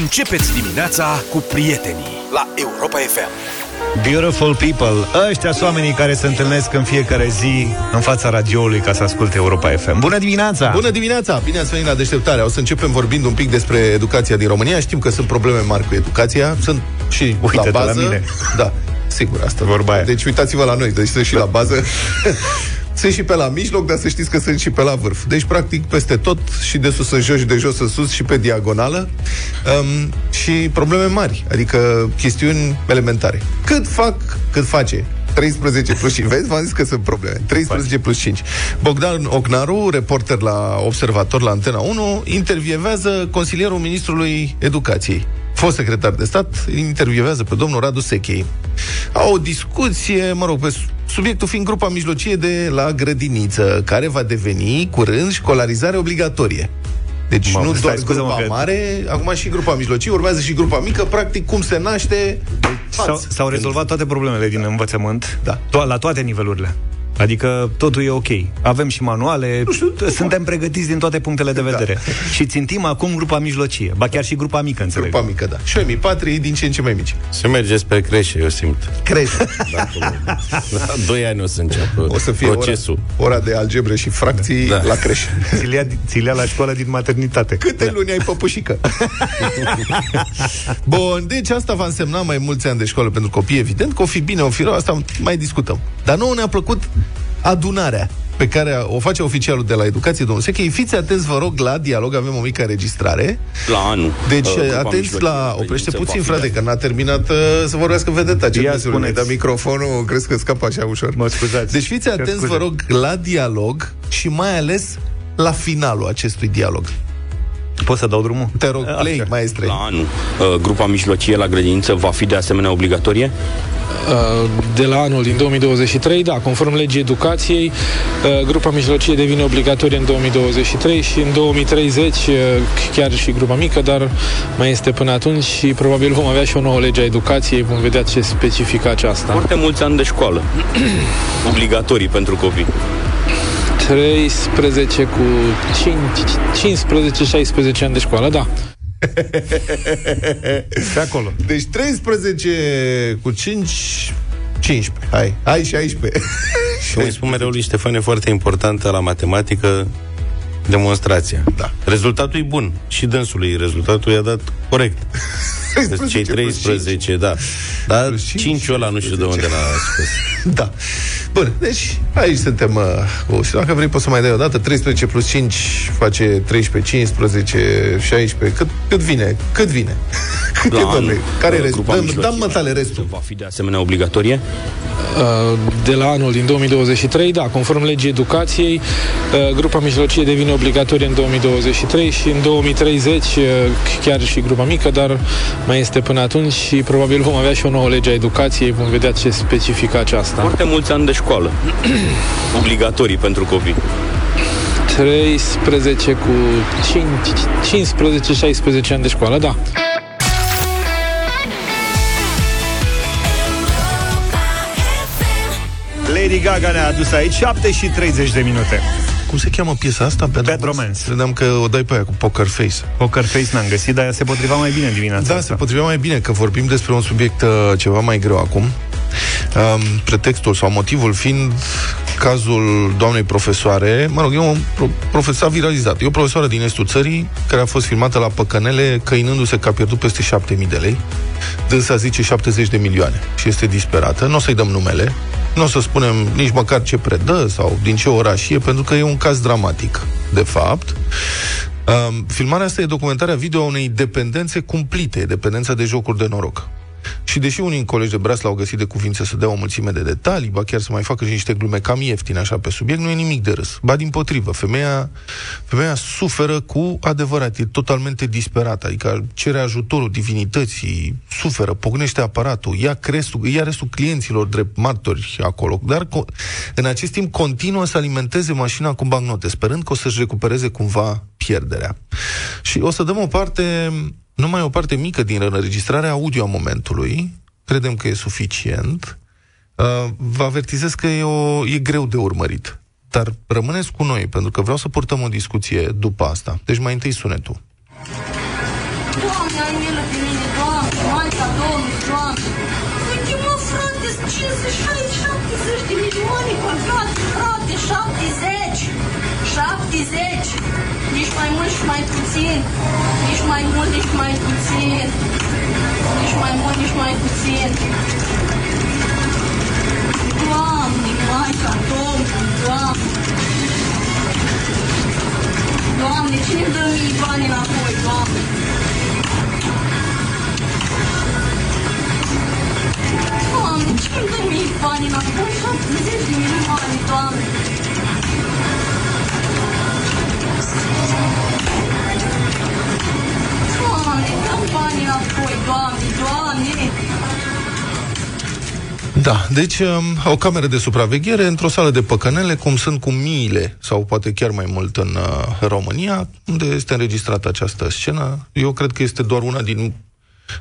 Începeți dimineața cu prietenii la Europa FM. Beautiful people. Ăștia sunt oamenii care se întâlnesc în fiecare zi în fața radioului ca să asculte Europa FM. Bună dimineața! Bună dimineața! Bine ați venit la deșteptare. O să începem vorbind un pic despre educația din România. Știm că sunt probleme mari cu educația. Sunt și Uite-te la bază. la mine. Da, sigur, asta. Vorba aia. Deci uitați-vă la noi, deci sunt și la bază. Sunt și pe la mijloc, dar să știți că sunt și pe la vârf. Deci, practic, peste tot, și de sus în jos, și de jos în sus, și pe diagonală. Um, și probleme mari, adică chestiuni elementare. Cât fac, cât face 13 plus 5. Vezi, v-am zis că sunt probleme. 13 plus 5. Bogdan Ocnaru, reporter la Observator la Antena 1, intervievează consilierul ministrului educației. Fost secretar de stat, intervievează pe domnul Radu Sechei. Au o discuție, mă rog, pe subiectul fiind grupa mijlocie de la grădiniță, care va deveni curând școlarizare obligatorie. Deci Mamă, nu stai, doar scuze-mă grupa că- mare, acum și grupa mijlocie, urmează și grupa mică, practic cum se naște... S-au, s-au rezolvat toate problemele din învățământ Da. to- la toate nivelurile. Adică totul e ok. Avem și manuale, știu, suntem pregătiți din toate punctele de vedere. Și țintim acum grupa mijlocie, ba chiar și grupa mică, înțeleg. Grupa mică, da. Și mi patri din ce în ce mai mici. Se merge spre creșe, eu simt. Crezi? La 2 ani o să înceapă O să fie procesul. Ora, ora de algebre și fracții da. Da. la creșă. Ți le ia, ți le ia la școală din maternitate. Câte luni ai păpușică? Bun, deci asta va însemna mai mulți ani de școală pentru copii, evident, că o fi bine, o fi rău, asta mai discutăm. Dar nouă ne-a plăcut adunarea pe care o face oficialul de la educație, domnul Sechei. Fiți atenți, vă rog, la dialog, avem o mică înregistrare. La anul. Deci, Uh, grupa atenți mijlocie la... de Oprește grădiniță puțin, va fi frate, de- că n-a terminat uh, să vorbească vedeta. Ce Ia Dumnezeule, spuneți. dar microfonul, crezi că scapă așa ușor. Mă scuzați. Deci fiți Cer atenți, scuze. vă rog, la dialog și mai ales la finalul acestui dialog. Pot să dau drumul? Te rog, play, Așa. maestre. La anul. Uh, grupa mijlocie la grădiniță va fi de asemenea obligatorie? Uh, de la anul din 2023, da, conform legii educației, uh, grupa mijlocie devine obligatorie în 2023 și în 2030 uh, chiar și grupa mică, dar mai este până atunci și probabil vom avea și o nouă lege a educației, vom vedea ce specifică aceasta. Foarte mulți ani de școală. Obligatorii pentru copii. 13 cu 15-16 ani de școală, da. Pe acolo. Deci 13 cu 5... 15. Hai, hai și 16. Și mai spun mereu lui Ștefan, e foarte importantă la matematică demonstrația. Da. Rezultatul e bun. Și dânsului rezultatul i-a dat corect. Deci cei plus 13, da. Dar Plus cinci, 5 ăla nu știu de unde l-a scos. Da. Bun, deci aici suntem uh, cu... Și dacă vrei poți să mai dai o dată 13 plus 5 face 13, 15, 16 Cât, cât vine? Cât vine? Cât La e, anul. domnule? Care e Uh, restul? grupa Dăm, mijlocie dăm mă tale restul Va fi de asemenea obligatorie? Uh, de la anul din 2023, da, conform legii educației, uh, grupa mijlocie devine obligatorie în 2023 și în 2030 uh, chiar și grupa mică, dar mai este până atunci și probabil vom avea și o nouă lege a educației, vom vedea ce specifică aceasta. Foarte mulți ani de școală. Obligatorii pentru copii. 13 cu 15-16 ani de școală, da. Lady Gaga ne-a adus aici 7 și 30 de minute. Cum se cheamă piesa asta? Bad, Bad Romance. Credeam că o dai pe aia cu Poker Face Poker Face n-am găsit, dar ea se potriva mai bine în dimineața Da, asta. se potrivea mai bine că vorbim despre un subiect uh, ceva mai greu acum. Um, pretextul sau motivul fiind cazul doamnei profesoare, mă rog, e un pro- profesor viralizat. E o profesoară din estul țării care a fost filmată la Păcănele căinându-se că a pierdut peste 7000 de lei. Dânsa zice 70 de milioane și este disperată. Nu o să-i dăm numele, nu o să spunem nici măcar ce predă sau din ce oraș e, pentru că e un caz dramatic, de fapt. Um, filmarea asta e documentarea video a unei dependențe cumplite, dependența de jocuri de noroc. Și deși unii colegi de braț l-au găsit de cuvință să dea o mulțime de detalii, ba chiar să mai facă și niște glume cam ieftine așa pe subiect, nu e nimic de râs. Ba din potrivă, femeia, femeia suferă cu adevărat, e totalmente disperată, adică cere ajutorul divinității, suferă, pognește aparatul, ia, crestul, ia restul clienților drept martori acolo, dar co- în acest timp continuă să alimenteze mașina cu bancnote, sperând că o să-și recupereze cumva pierderea. Și o să dăm o parte numai o parte mică din înregistrarea audio a momentului, credem că e suficient, uh, vă avertizez că e, o, e greu de urmărit. Dar rămâneți cu noi, pentru că vreau să purtăm o discuție după asta. Deci mai întâi sunetul. Doamne, 70. Nici mai mult și mai puțin. Nici mai mult, nici mai puțin. Nici mai mult, nici mai puțin. Doamne, Maica Domnului, Doamne. Doamne, cine dă mie bani înapoi, Doamne? Doamne, cine dă mie bani înapoi? 70 de milioane, Doamne. Doamne, dă bani înapoi, Doamne, Doamne. Da, deci um, o cameră de supraveghere într-o sală de păcănele, cum sunt cu miile, sau poate chiar mai mult în uh, România, unde este înregistrată această scenă. Eu cred că este doar una din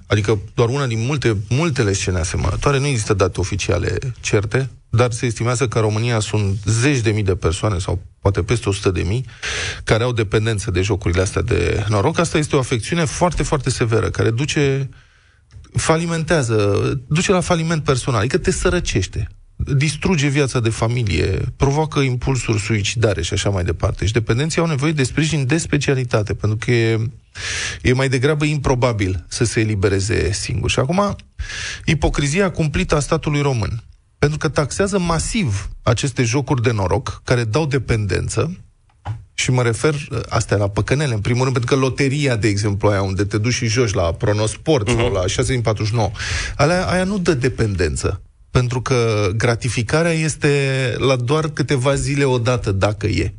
Adică doar una din multe, multele scene asemănătoare, nu există date oficiale certe, dar se estimează că în România sunt zeci de mii de persoane, sau poate peste 100 de mii, care au dependență de jocurile astea de noroc. Asta este o afecțiune foarte, foarte severă, care duce falimentează, duce la faliment personal, adică te sărăcește, distruge viața de familie, provoacă impulsuri suicidare și așa mai departe. Și dependenții au nevoie de sprijin de specialitate, pentru că e, e mai degrabă improbabil să se elibereze singur. Și acum, ipocrizia cumplită a statului român. Pentru că taxează masiv aceste jocuri de noroc care dau dependență, și mă refer, astea la păcănele, în primul rând, pentru că loteria, de exemplu, aia unde te duci și joci la Pronosport uh-huh. sau la 649, alea, aia nu dă dependență. Pentru că gratificarea este la doar câteva zile odată, dacă e.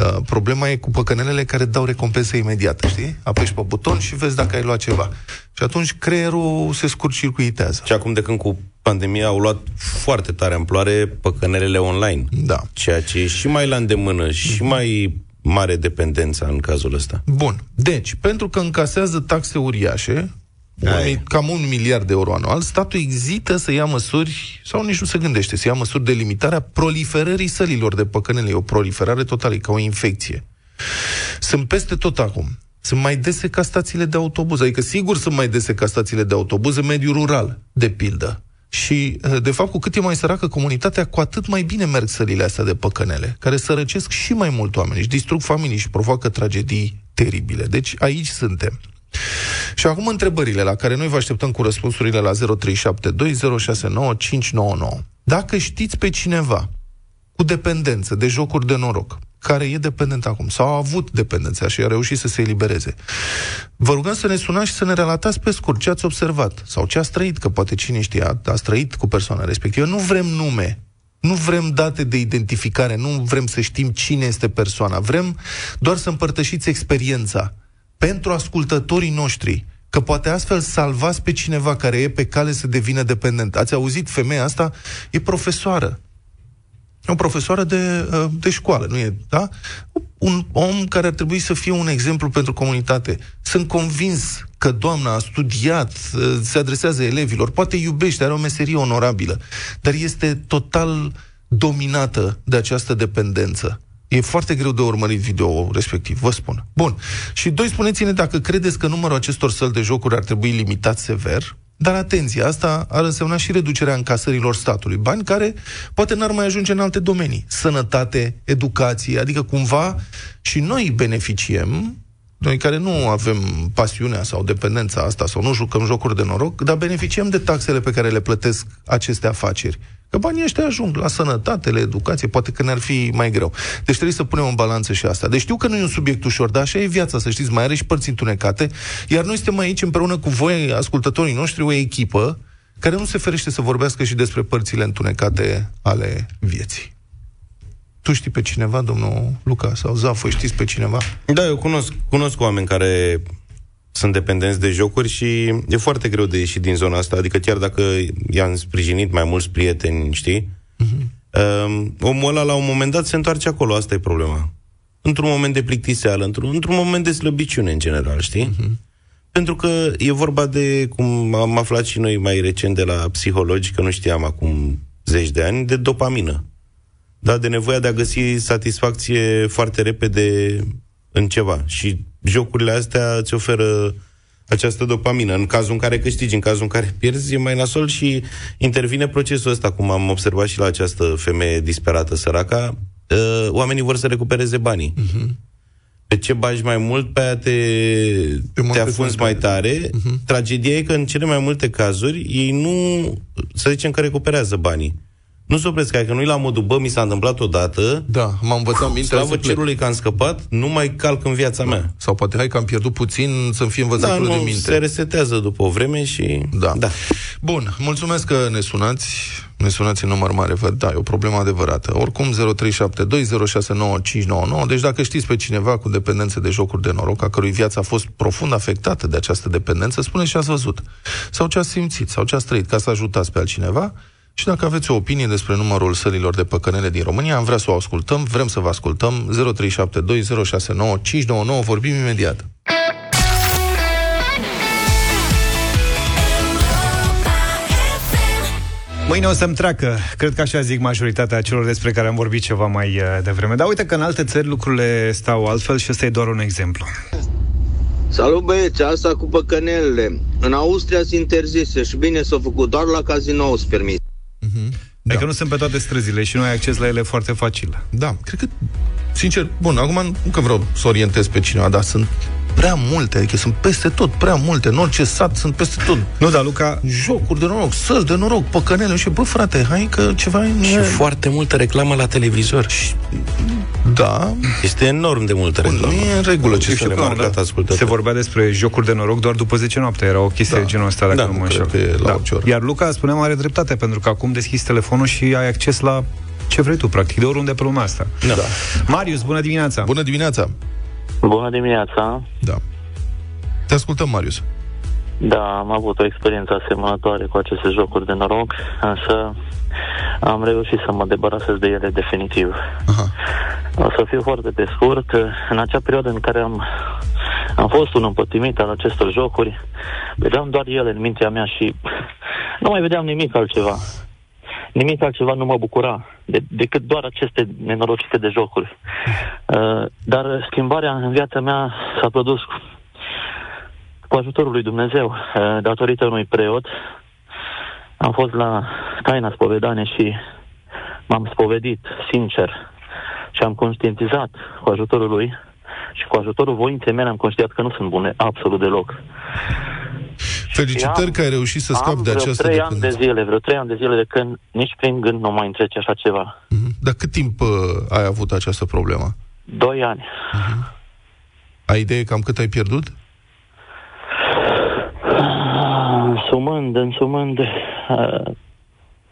Uh, problema e cu păcănelele care dau recompensă imediată, știi? Apeși pe buton și vezi dacă ai luat ceva. Și atunci creierul se scurt-circuitează. Și acum de când cu pandemia au luat foarte tare amploare păcănelele online. Da. Ceea ce e și mai la îndemână și mai mare dependența în cazul ăsta. Bun. Deci, pentru că încasează taxe uriașe, un, mi- cam un miliard de euro anual, statul exită să ia măsuri, sau nici nu se gândește, să ia măsuri de limitare a proliferării sălilor de păcănele. E o proliferare totală, e ca o infecție. Sunt peste tot acum. Sunt mai dese ca stațiile de autobuz. Adică, sigur, sunt mai dese ca stațiile de autobuz în mediul rural, de pildă. Și, de fapt, cu cât e mai săracă comunitatea, cu atât mai bine merg sălile astea de păcănele, care sărăcesc și mai mult oameni, și distrug familii și provoacă tragedii teribile. Deci aici suntem. Și acum întrebările la care noi vă așteptăm cu răspunsurile la 0372069599. Dacă știți pe cineva cu dependență de jocuri de noroc, care e dependent acum, sau a avut dependența și a reușit să se elibereze. Vă rugăm să ne sunați și să ne relatați pe scurt ce ați observat sau ce ați trăit, că poate cine știe a, a trăit cu persoana respectivă. Nu vrem nume, nu vrem date de identificare, nu vrem să știm cine este persoana, vrem doar să împărtășiți experiența pentru ascultătorii noștri, că poate astfel salvați pe cineva care e pe cale să devină dependent. Ați auzit, femeia asta e profesoară. E o profesoară de, uh, de școală, nu e, da? Un om care ar trebui să fie un exemplu pentru comunitate. Sunt convins că doamna a studiat, uh, se adresează elevilor, poate iubește, are o meserie onorabilă, dar este total dominată de această dependență. E foarte greu de urmărit video respectiv, vă spun. Bun. Și doi, spuneți-ne dacă credeți că numărul acestor săli de jocuri ar trebui limitat sever, dar atenție, asta ar însemna și reducerea încasărilor statului. Bani care poate n-ar mai ajunge în alte domenii. Sănătate, educație, adică cumva și noi beneficiem, noi care nu avem pasiunea sau dependența asta sau nu jucăm jocuri de noroc, dar beneficiem de taxele pe care le plătesc aceste afaceri. Că banii ăștia ajung la sănătate, la educație, poate că ne-ar fi mai greu. Deci trebuie să punem în balanță și asta. Deci știu că nu e un subiect ușor, dar așa e viața, să știți, mai are și părți întunecate, iar noi suntem aici împreună cu voi, ascultătorii noștri, o echipă care nu se ferește să vorbească și despre părțile întunecate ale vieții. Tu știi pe cineva, domnul Luca, sau Zafă, știți pe cineva? Da, eu cunosc, cunosc oameni care sunt dependenți de jocuri și e foarte greu de ieșit din zona asta. Adică chiar dacă i-am sprijinit mai mulți prieteni, știi? Uh-huh. Um, omul ăla la un moment dat se întoarce acolo, asta e problema. Într-un moment de plictiseală, într-un, într-un moment de slăbiciune în general, știi? Uh-huh. Pentru că e vorba de, cum am aflat și noi mai recent de la psihologi, că nu știam acum zeci de ani, de dopamină. Da, de nevoia de a găsi satisfacție foarte repede în ceva. Și jocurile astea îți oferă această dopamină. În cazul în care câștigi, în cazul în care pierzi, e mai nasol și intervine procesul ăsta, cum am observat și la această femeie disperată săraca. Uh, oamenii vor să recupereze banii. Uh-huh. Pe ce bagi mai mult, pe aia te, Pe mult te te afunzi sunt mai tare. Uh-huh. Tragedia e că în cele mai multe cazuri ei nu, să zicem că recuperează banii. Nu se opresc, că nu-i la modul, bă, mi s-a întâmplat odată, Da, m-am învățat mintea slavă să plec. cerului că am scăpat, nu mai calc în viața mea. Sau poate, hai că am pierdut puțin, să-mi fie Da, învățatură de nu, minte. se resetează după o vreme și... Da. da. Bun, mulțumesc că ne sunați. Ne sunați în număr mare, văd, da, e o problemă adevărată. Oricum, 0372069599. Deci dacă știți pe cineva cu dependențe de jocuri de noroc, a cărui viață a fost profund afectată de această dependență, spuneți ce ați văzut. Sau ce ați simțit, sau ce ați trăit, ca să ajutați pe altcineva. Și dacă aveți o opinie despre numărul sălilor de păcănele din România, am vrea să o ascultăm, vrem să vă ascultăm. 0372069599, vorbim imediat. Mâine o să-mi treacă. Cred că așa zic majoritatea celor despre care am vorbit ceva mai uh, devreme. Dar uite că în alte țări lucrurile stau altfel și ăsta e doar un exemplu. Salut băieți, asta cu păcănelele. În Austria se interzise și bine s-a făcut, doar la cazinou se permis. Da. Adică nu sunt pe toate străzile și nu ai acces la ele foarte facil. Da, cred că, sincer, bun, acum nu că vreau să orientez pe cineva, dar sunt prea multe, adică sunt peste tot, prea multe, în orice sat sunt peste tot. Nu, dar Luca, Jocuri de noroc, săli de noroc, păcănele și bă, frate, hai că ceva nu Și e... foarte multă reclamă la televizor. Da, Este enorm de multă bun, nu reclamă. e în regulă ce Eu se știu că am remarcă. dat ascultător. se vorbea despre jocuri de noroc doar după 10 noapte. Era o chestie Da. de genul ăsta, dacă Da, nu mă nu înșel. cred că e la orice oră. Iar Luca, spuneam, are dreptate, pentru că acum deschizi telefonul și ai acces la ce vrei tu, practic, de oriunde pe lumea asta. Da. Marius, bună dimineața! Bună dimineața! Bună dimineața! Da. Te ascultăm, Marius. Da, am avut o experiență asemănătoare cu aceste jocuri de noroc, însă am reușit să mă debarasez de ele definitiv. Aha. O să fiu foarte pe scurt. În acea perioadă în care am, am fost un împătimit al acestor jocuri, vedeam doar ele în mintea mea și nu mai vedeam nimic altceva. Nimic altceva nu mă bucura de, decât doar aceste nenorocite de jocuri. Uh, dar schimbarea în viața mea s-a produs cu ajutorul lui Dumnezeu, uh, datorită unui preot. Am fost la taina spovedanie și m-am spovedit sincer și am conștientizat cu ajutorul lui și cu ajutorul voinței mele am conștientizat că nu sunt bune absolut deloc. Felicitări am- că ai reușit să am scapi de vreo această trei ani de dependență. zile, vreo trei ani de zile de când nici prin gând nu mai îmi trece așa ceva. Mhm. Dar cât timp uh, ai avut această problemă? Doi ani. Ai idee cam cât ai pierdut? Însumând, însumând uh,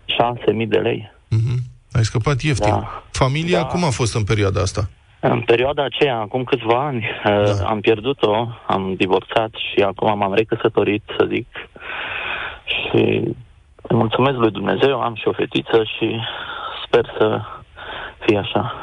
6.000 de lei. Mhm. Ai scăpat ieftin. Da. Familia Da. cum a fost în perioada asta? În perioada aceea, acum câțiva ani, uh, Da. am pierdut-o, am divorțat și acum m-am recăsătorit, să zic. Și îi mulțumesc lui Dumnezeu, am și o fetiță și sper să fie așa.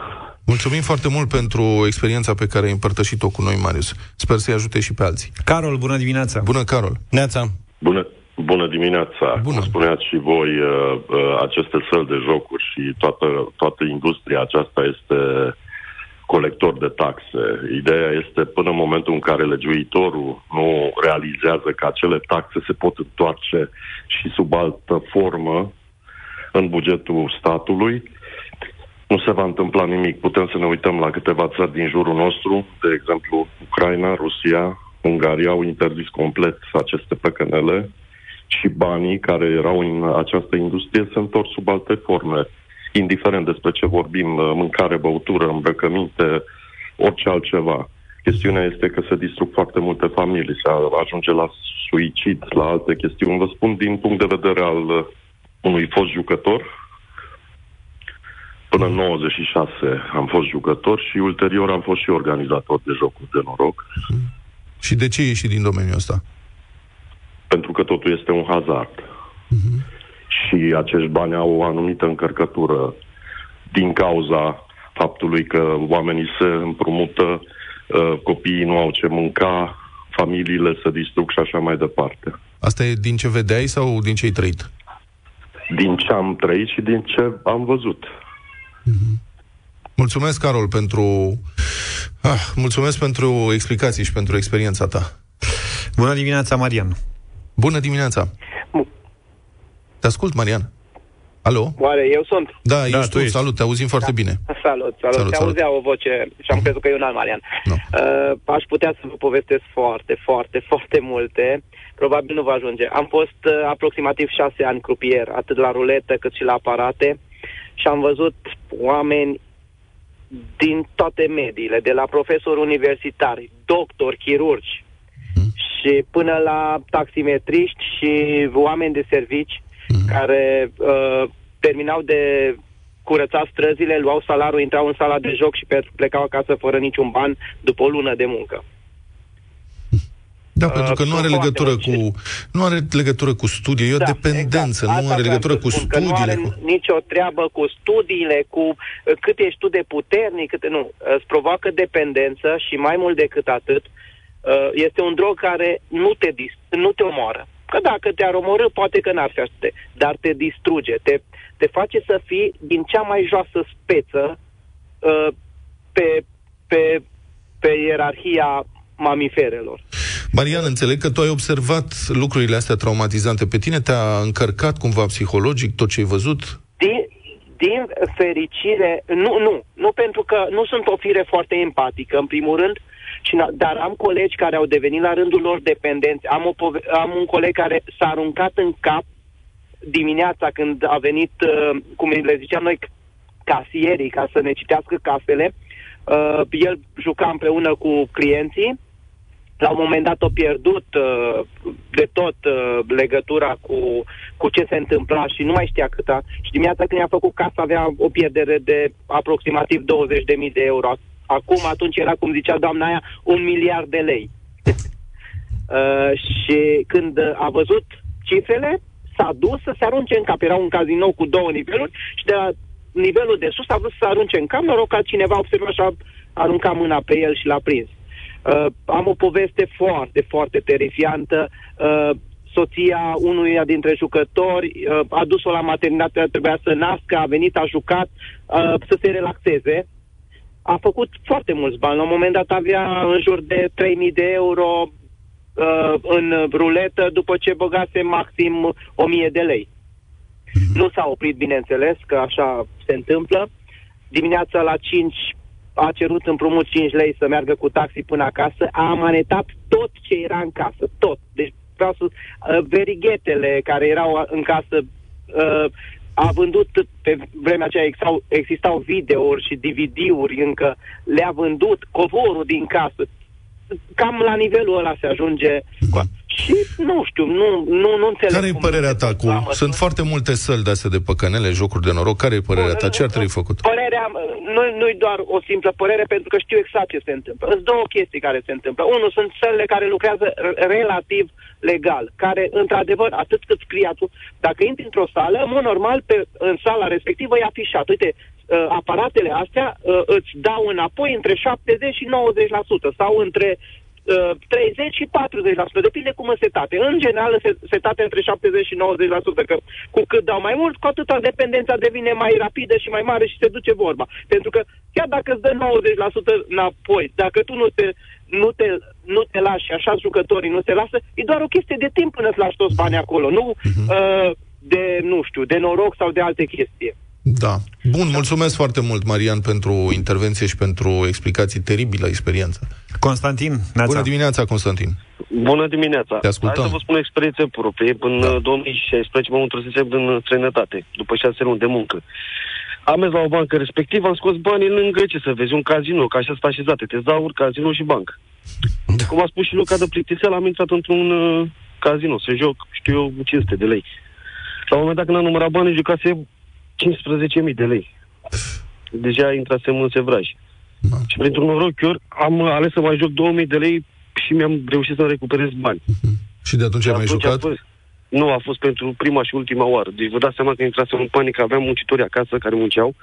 Mulțumim foarte mult pentru experiența pe care ai împărtășit-o cu noi, Marius. Sper să-i ajute și pe alții. Carol, bună dimineața! Bună, Carol! Neața. Bună, bună dimineața! Bună. Cum spuneați și voi, uh, uh, aceste săli de jocuri și toată, toată industria aceasta este colector de taxe. Ideea este până în momentul în care legiuitorul nu realizează că acele taxe se pot întoarce și sub altă formă în bugetul statului, nu se va întâmpla nimic. Putem să ne uităm la câteva țări din jurul nostru, de exemplu Ucraina, Rusia, Ungaria au interzis complet aceste păcănele și banii care erau în această industrie se întorc sub alte forme. Indiferent despre ce vorbim, mâncare, băutură, îmbrăcăminte, orice altceva. Chestiunea este că se distrug foarte multe familii, se ajunge la suicid, la alte chestiuni. Vă spun din punct de vedere al uh, unui fost jucător, Până în 96 am fost jucător și ulterior am fost și organizator de jocuri de noroc, Și de ce ieși din domeniul ăsta? pentru că totul este un hazard. Și acești bani au o anumită încărcătură din cauza faptului că oamenii se împrumută, uh, copiii nu au ce mânca, familiile se distrug și așa mai departe. Asta e din ce vedeai sau din ce ai trăit? Din ce am trăit și din ce am văzut. Mulțumesc, Carol, pentru... Ah, mulțumesc pentru explicații și pentru experiența ta. Bună dimineața, Marian. Bună dimineața. Te ascult, Marian. Alo? Oare eu sunt? Da, da ești tu. Ești. Salut, te auzim foarte bine. Salut, salut. salut, Se auzea o voce și am crezut că e un alt Marian. No. Uh, aș putea să vă povestesc foarte, foarte, foarte multe. Probabil nu va ajunge. Am fost uh, aproximativ șase ani crupier, atât la ruletă cât și la aparate și am văzut oameni din toate mediile, de la profesori universitari, doctori, chirurgi Hmm. și până la taximetriști și oameni de servici Hmm. Care uh, terminau de curățat străzile, luau salariul, intrau în sala de joc și pe- plecau acasă fără niciun ban după o lună de muncă. Da, Uh, pentru că nu sunt are foarte legătură mulți. cu nu are legătură cu studii, e o Da, dependență, exact. nu Asta are vreau legătură să cu spun, că Nu studiile. are Cu... nicio treabă cu studiile, cu uh, cât ești tu de puternic, cât nu. Uh, Îți provoacă dependență și mai mult decât atât, uh, este un drog care nu te, dis- nu te omoară. Că dacă te-ar omorâ, poate că n-ar fi așa, de- dar te distruge, te, te face să fii din cea mai joasă speță uh, pe, pe, pe ierarhia mamiferelor. Marian, înțeleg că tu ai observat lucrurile astea traumatizante. Pe tine te-a încărcat cumva psihologic tot ce ai văzut? Din, din fericire, nu, nu, nu pentru că nu sunt o fire foarte empatică, în primul rând, și na- dar am colegi care au devenit la rândul lor dependenți. Am, o pove- am un coleg care s-a aruncat în cap dimineața când a venit, uh, cum le ziceam noi, casierii, ca să ne citească casele. Uh, el juca împreună cu clienții. La un moment dat a pierdut uh, de tot uh, legătura cu, cu ce se întâmpla și nu mai știa câta. Și dimineața când i-a făcut casa avea o pierdere de aproximativ 20.000 de euro. Acum, atunci era, cum zicea doamna aia, un miliard de lei. Uh, și când uh, a văzut cifrele, s-a dus să se arunce în cap. Era un cazinou cu două niveluri și de la nivelul de sus a vrut să se arunce în cap, noroc că cineva a observat și a aruncat mâna pe el și l-a prins. Uh, am o poveste foarte, foarte terifiantă. Uh, soția unuia dintre jucători uh, a dus-o la maternitate, trebuia să nască, a venit, a jucat, uh, să se relaxeze. A făcut foarte mulți bani. La un moment dat avea în jur de 3.000 de euro uh, în ruletă după ce băgase maxim 1000 de lei. Nu s-a oprit, bineînțeles, că așa se întâmplă. Dimineața la 5 a cerut împrumut 5 lei să meargă cu taxi până acasă, a amanetat tot ce era în casă, tot. Deci vreau să... Uh, verighetele care erau în casă uh, a vândut, pe vremea aceea existau, existau videouri și DVD-uri încă, le-a vândut covorul din casă. Cam la nivelul ăla se ajunge. Și nu știu, nu, nu, nu înțeleg. Care e cum părerea se ta? Cu... reclamă. Sunt foarte multe săli de astea de păcănele, jocuri de noroc. Care e părerea ta? Ce ar trebui făcut? Părerea, nu, nu-i doar o simplă părere, pentru că știu exact ce se întâmplă. Sunt două chestii care se întâmplă. Unul sunt sălile care lucrează r- relativ legal, care, într-adevăr, atât cât scrie atunci, dacă intri într-o sală, în mod normal, pe, în sala respectivă e afișat. Uite, uh, aparatele astea uh, îți dau înapoi între 70 și 90% sau între uh, 30 și 40%, depinde cum sunt setate. În general, sunt setate între 70 și 90%, că cu cât dau mai mult, cu atâta dependența devine mai rapidă și mai mare și se duce vorba. Pentru că chiar dacă îți dă 90% înapoi, dacă tu nu te, nu te, nu te lași și așa jucătorii nu te lasă, e doar o chestie de timp până îți lași toți banii acolo, nu uh, de, nu știu, de noroc sau de alte chestii. Da. Bun, mulțumesc foarte mult, Marian, pentru intervenție și pentru explicații teribilă experiență. Constantin, neața. Bună dimineața, Constantin. Bună dimineața. Te ascultăm. Hai să vă spun o experiență proprie. În da. 2016 mă întorsesem din străinătate, după șase luni de muncă. Am mers la o bancă respectivă, am scos banii lângă ce să vezi, un casino, că așa sunt așezate, tezaur, casino și bancă. Da. Cum a spus și Luca de plictisel, am intrat într-un uh, casino să joc, știu eu, 500 de lei. La un moment dat când am numărat banii, jucase 15.000 de lei. Deja intrasem în sevraj. Da. Și printr-un noroc, am ales să mai joc 2000 de lei și mi-am reușit să recuperez bani. Și de atunci ai mai Atunci jucat? A fost, nu, a fost pentru prima și ultima oară. Deci vă dați seama că intrasem în panică, aveam muncitori acasă care munceau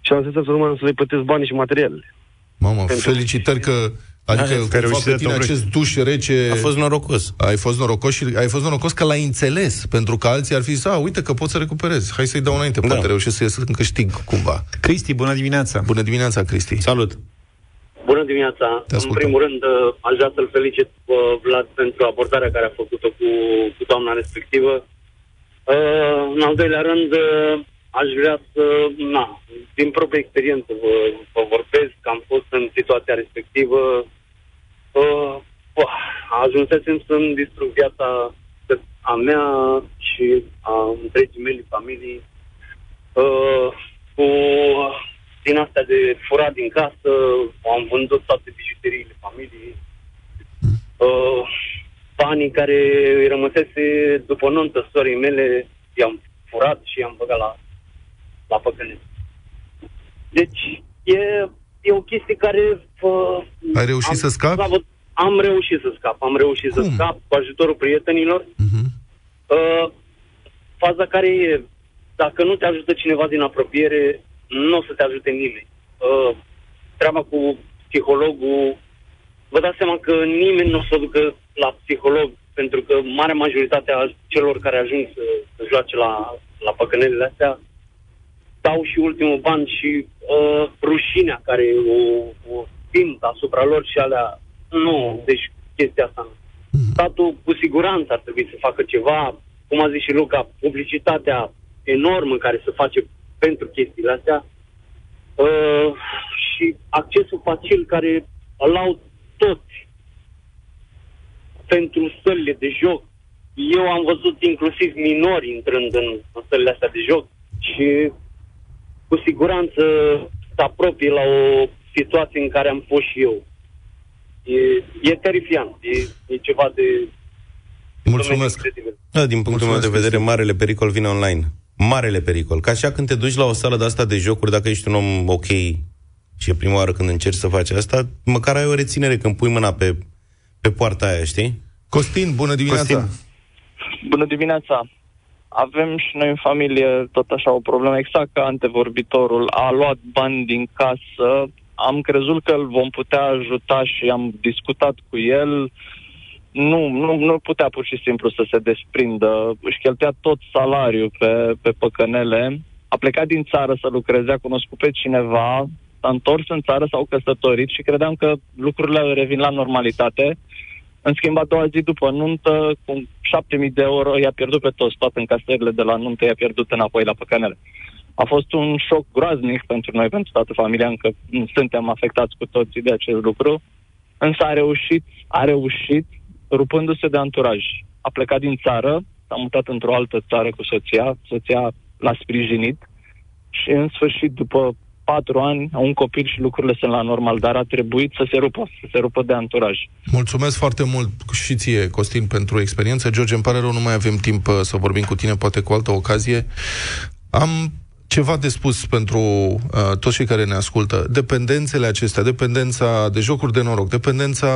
și am zis să numai să le plătesc banii și materialele. Mamă, Pentru- felicitări că Adică Da, că ai cumva reușit pe să tine te oprești. acest duș rece... A fost norocos. Ai fost norocos și ai fost norocos că l-ai înțeles, pentru că alții ar fi zis, a, uite că pot să recuperez, hai să-i dau înainte, Da. poate reușesc să ies în câștig cumva. Cristi, bună dimineața. Bună dimineața, Cristi. Salut. Bună dimineața! Te În ascultăm. primul rând, uh, aș vrea să-l felicit pe Vlad pentru abordarea care a făcut-o cu, cu doamna respectivă. Uh, în al doilea rând, uh, aș vrea să, na, din proprie experiență vă, vă vorbesc, că am fost în situația respectivă. Uh, uh, ajunsesem să-mi distrug viața a mea și a întregii mele familii uh, cu din astea de furat din casă, am vândut toate bijuteriile familiei, uh, banii care îi rămăsese după nuntă sorii mele, i-am furat și i-am băgat la, la păcănesc. Deci, e, e o chestie care... Uh, Ai reușit am, să scapi? slavă- Am reușit să scap, am reușit să scap cu ajutorul prietenilor. Mhm. Uh, faza care e, dacă nu te ajută cineva din apropiere, nu o să te ajute nimeni. Uh, treaba cu psihologul, vă dați seama că nimeni nu o să ducă la psiholog, pentru că marea majoritate a celor care ajung să, să joace la, la păcănelele astea dau și ultimul ban și uh, rușinea care o, o simt asupra lor și alea. Nu, deci chestia asta nu. Statul cu siguranță ar trebui să facă ceva, cum a zis și Luca, publicitatea enormă care se face pentru chestiile astea uh, și accesul facil care îl au toți pentru sălile de joc. Eu am văzut inclusiv minori intrând în, în sălile astea de joc și cu siguranță se apropie la o situație în care am fost și eu. E, e terifiant, e, e ceva de... Mulțumesc. Da, din punctul meu de vedere, marele pericol vine online. Marele pericol. Ca așa când te duci la o sală de asta de jocuri, dacă ești un om ok și e prima oară când încerci să faci asta, măcar ai o reținere când pui mâna pe, pe poarta aia, știi? Costin, bună dimineața! Costin. Bună dimineața! Avem și noi în familie tot așa o problemă, exact ca antevorbitorul. A luat bani din casă, am crezut că îl vom putea ajuta și am discutat cu el. Nu, nu, nu putea pur și simplu să se desprindă. Își cheltuia tot salariul pe, pe păcănele. A plecat din țară să lucreze, a cunoscut pe cineva, s-a întors în țară, s-au căsătorit și credeam că lucrurile revin la normalitate. În schimb, a doua zi după nuntă, cu 7.000 de euro, i-a pierdut pe toți, toate încasările de la nuntă, i-a pierdut înapoi la păcănele. A fost un șoc groaznic pentru noi, pentru toată familia, încă nu suntem afectați cu toții de acest lucru. Însă a reușit, a reușit, rupându-se de anturaj. A plecat din țară, s-a mutat într-o altă țară cu soția, soția l-a sprijinit și în sfârșit, după patru ani, au un copil și lucrurile sunt la normal, dar a trebuit să se rupă, să se rupă de anturaj. Mulțumesc foarte mult și ție, Costin, pentru experiență. George, îmi pare rău, nu mai avem timp uh, să vorbim cu tine, poate cu altă ocazie. Am ceva de spus pentru uh, toți cei care ne ascultă. Dependențele acestea, dependența de jocuri de noroc, dependența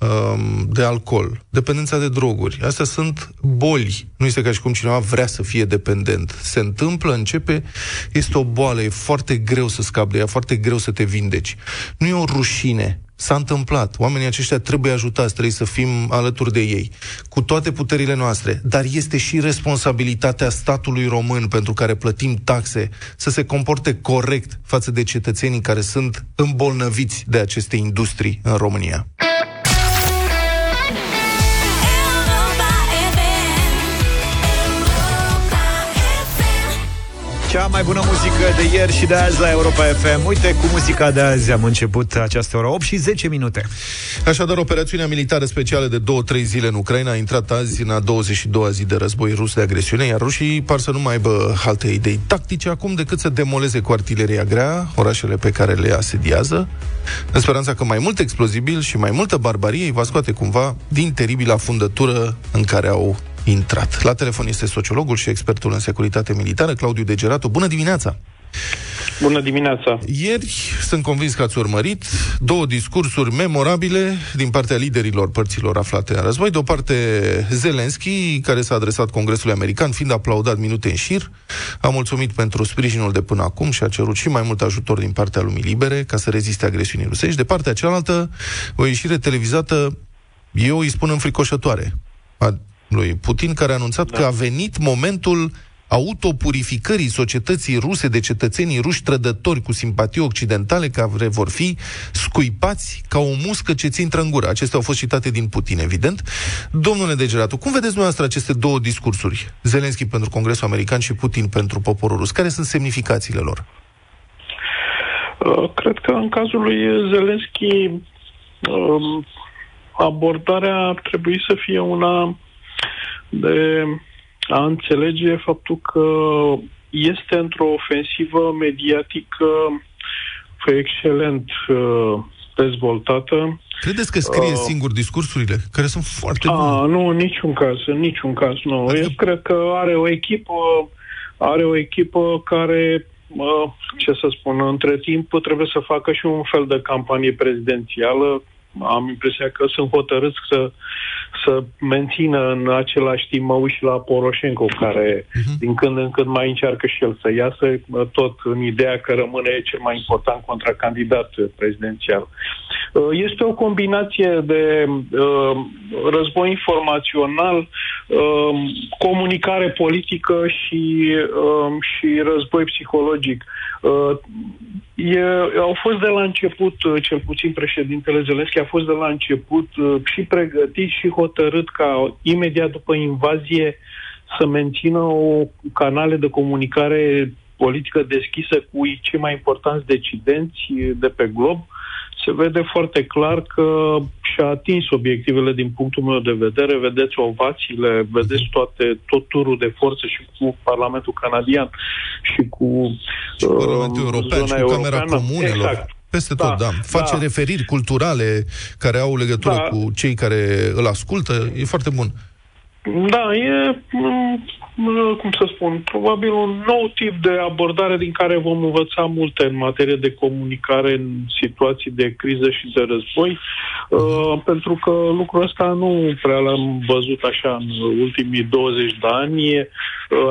um, de alcool, dependența de droguri, astea sunt boli. Nu este ca și cum cineva vrea să fie dependent. Se întâmplă, începe, este o boală, e foarte greu să scapi de ea, foarte greu să te vindeci. Nu e o rușine. S-a întâmplat. Oamenii aceștia trebuie ajutați, trebuie să fim alături de ei, cu toate puterile noastre. Dar este și responsabilitatea statului român pentru care plătim taxe să se comporte corect față de cetățenii care sunt îmbolnăviți de aceste industrii în România. Cea mai bună muzică de ieri și de azi la Europa FM. Uite, cu muzica de azi am început această oră 8 și 10 minute. Așadar, operațiunea militară specială de 2-3 zile în Ucraina a intrat azi în a 22-a zi de război rus de agresiune, iar rușii par să nu mai aibă alte idei tactice acum decât să demoleze cu artileria grea orașele pe care le asediază, în speranța că mai mult explozibil și mai multă barbarie îi va scoate cumva din teribila fundătură în care au intrat. La telefon este sociologul și expertul în securitate militară, Claudiu Degeratu. Bună dimineața! Bună dimineața! Ieri sunt convins că ați urmărit două discursuri memorabile din partea liderilor părților aflate în război. De o parte, Zelensky, care s-a adresat Congresului American, fiind aplaudat minute în șir, a mulțumit pentru sprijinul de până acum și a cerut și mai mult ajutor din partea lumii libere ca să reziste agresiunii rusești. De partea cealaltă, o ieșire televizată, eu îi spun înfricoșătoare, a lui Putin, care a anunțat da. că a venit momentul autopurificării societății ruse de cetățenii ruși trădători cu simpatii occidentale care vor fi scuipați ca o muscă ce ți intră în gură. Acestea au fost citate din Putin, evident. Domnule Degeratu, cum vedeți dumneavoastră aceste două discursuri? Zelenski pentru Congresul American și Putin pentru poporul rus. Care sunt semnificațiile lor? Uh, Cred că în cazul lui Zelenski um, abordarea ar trebui să fie una de a înțelege faptul că este într-o ofensivă mediatică excelent uh, dezvoltată. Credeți că scrie Uh, singur discursurile, care sunt foarte A, bune? nu, în niciun caz, în niciun caz, nu. Adică- Eu cred că are o echipă, are o echipă care, uh, ce să spun, între timp trebuie să facă și un fel de campanie prezidențială. Am impresia că sunt hotărâți să, să mențină în același timp mă uit și la Poroșenko, care din când în când mai încearcă și el să iasă, uh, tot în ideea că rămâne cel mai important contracandidat uh, prezidențial. Uh, Este o combinație de uh, război informațional, uh, comunicare politică și, uh, și război psihologic. Uh, e, au fost de la început, uh, cel puțin președintele Zelenski a fost de la început uh, și pregătit și hotărât ca imediat după invazie să mențină o canale de comunicare politică deschisă cu cei mai importanți decidenți de pe glob, se vede foarte clar că și-a atins obiectivele din punctul meu de vedere. Vedeți ovațiile, vedeți toate, tot turul de forță și cu Parlamentul Canadian și cu Și Parlamentul uh, European și zona cu Camera europeană. Comunelor. Exact. Peste Da, tot, da. Face da. referiri culturale care au legătură Da. cu cei care îl ascultă. E foarte bun. Da, e, mm, mm, cum să spun, probabil un nou tip de abordare din care vom învăța multe în materie de comunicare în situații de criză și de război, uh, pentru că lucrul ăsta nu prea l-am văzut așa în ultimii 20 de ani, uh,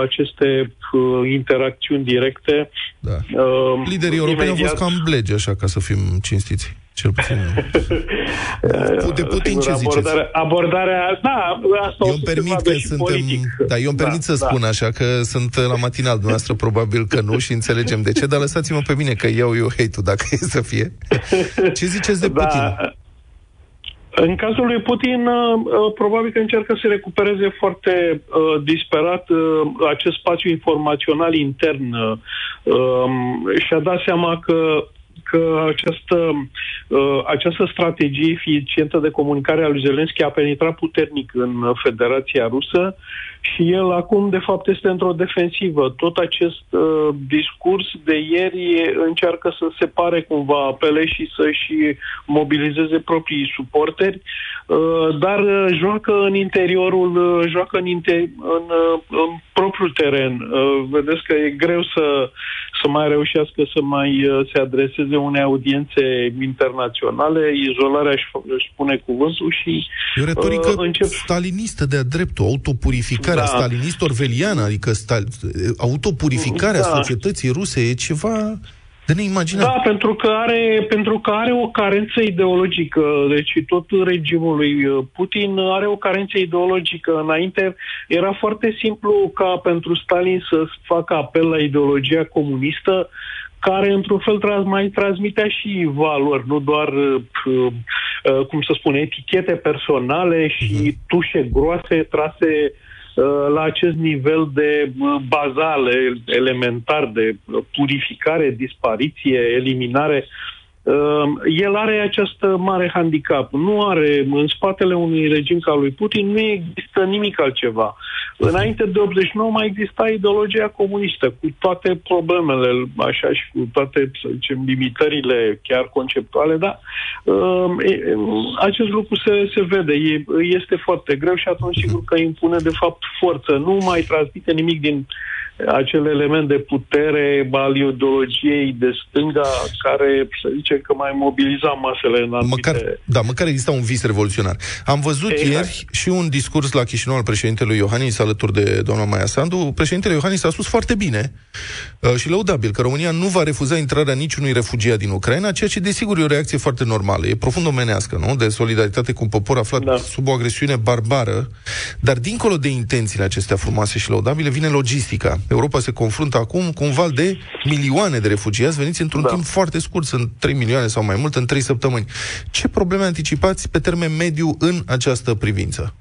aceste uh, interacțiuni directe. Da. Uh, Liderii europeni au fost imediat- cam blegi, așa, ca să fim cinstiți. Cel puțin. de Putin Sigur, ce ziceți? abordarea, abordarea, da, asta o Eu să îmi se permit vadă că și suntem... politic. Da, eu îmi permit să spun așa, că sunt la matinal dumneavoastră, probabil că nu și înțelegem de ce, dar lăsați-mă pe mine că iau eu hate-ul, dacă e să fie. Ce ziceți de Da. Putin? În cazul lui Putin, uh, uh, probabil că încearcă să recupereze foarte uh, disperat uh, acest spațiu informațional intern uh, um, și a dat seama că că această, uh, această strategie eficientă de comunicare a lui Zelenski a penetrat puternic în uh, Federația Rusă și el acum, de fapt, este într-o defensivă. Tot acest uh, discurs de ieri încearcă să separe cumva apele și să-și mobilizeze proprii suporteri, uh, dar uh, joacă în interiorul, uh, joacă în, inter- în, uh, în propriul teren. Uh, vedeți că e greu să, să mai reușească să mai uh, se adreseze unei audiențe internaționale, izolarea își, își spune cuvântul și E o retorică uh, încep stalinistă de-a dreptul, autopurificarea Da. stalinist-orveliană, adică sta- autopurificarea Da. societății ruse e ceva de neimaginat. Da, pentru că are, pentru că are o carență ideologică. Deci tot regimul lui uh, Putin are o carență ideologică. Înainte era foarte simplu ca pentru Stalin să facă apel la ideologia comunistă care într-un fel trans- mai transmitea și valori, nu doar, uh, uh, cum să spun, etichete personale și tușe groase trase uh, la acest nivel de uh, bazal, el- elementar, de uh, purificare, dispariție, eliminare. Uh, El are această mare handicap. Nu are, în spatele unui regim ca lui Putin, nu există nimic altceva. Înainte de 89 mai exista ideologia comunistă, cu toate problemele, așa și cu toate, să zicem, limitările chiar conceptuale, dar uh, e- acest lucru se, se vede, e, este foarte greu și atunci sigur că impune de fapt forță. Nu mai transmite nimic din acel element de putere al ideologiei de stânga care, să zicem că mai mobiliza masele în anumite... Măcar, da, măcar exista un vis revoluționar. Am văzut Exact. ieri și un discurs la Chișinău al președintelui Iohannis alături de doamna Maia Sandu. Președintele Iohannis a spus foarte bine uh, și lăudabil că România nu va refuza intrarea niciunui refugiat din Ucraina, ceea ce desigur e o reacție foarte normală. E profund omenească, nu? De solidaritate cu un popor aflat da. sub o agresiune barbară. Dar dincolo de intențiile acestea frumoase și lăudabile, vine logistica. Europa se confruntă acum cu un val de milioane de refugiați veniți într-un da. timp foarte scurt, sunt 3 milioane sau mai mult în 3 săptămâni. Ce probleme anticipați pe termen mediu în această privință?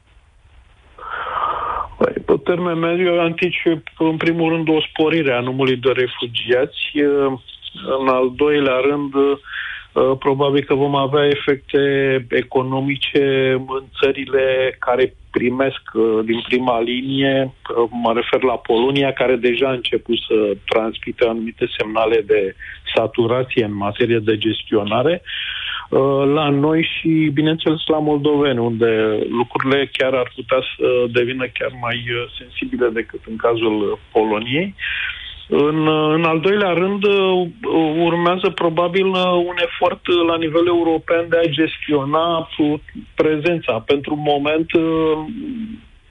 Păi, pe termen mediu anticip, în primul rând, o sporire a numărului de refugiați. În al doilea rând, Uh, probabil că vom avea efecte economice în țările care primesc uh, din prima linie, uh, mă refer la Polonia, care deja a început să transmită anumite semnale de saturație în materie de gestionare, la noi și, bineînțeles, la moldoveni, unde lucrurile chiar ar putea să devină chiar mai sensibile decât în cazul Poloniei. În, în al doilea rând, uh, urmează probabil uh, un efort la nivel european de a gestiona prezența. Pentru moment, uh,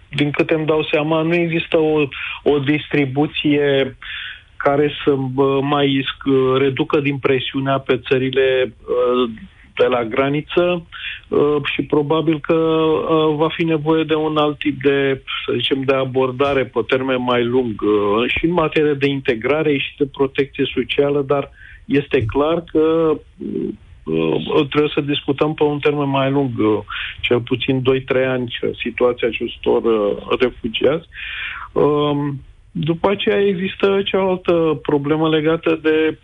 din câte îmi dau seama, nu există o, o distribuție care să mai reducă din presiunea pe țările de la graniță uh, și probabil că uh, va fi nevoie de un alt tip de, să zicem, de abordare pe termen mai lung uh, și în materie de integrare și de protecție socială, dar este clar că trebuie să discutăm pe un termen mai lung, cel puțin 2-3 ani, situația acestor refugiați. Um, după aceea există cealaltă problemă legată de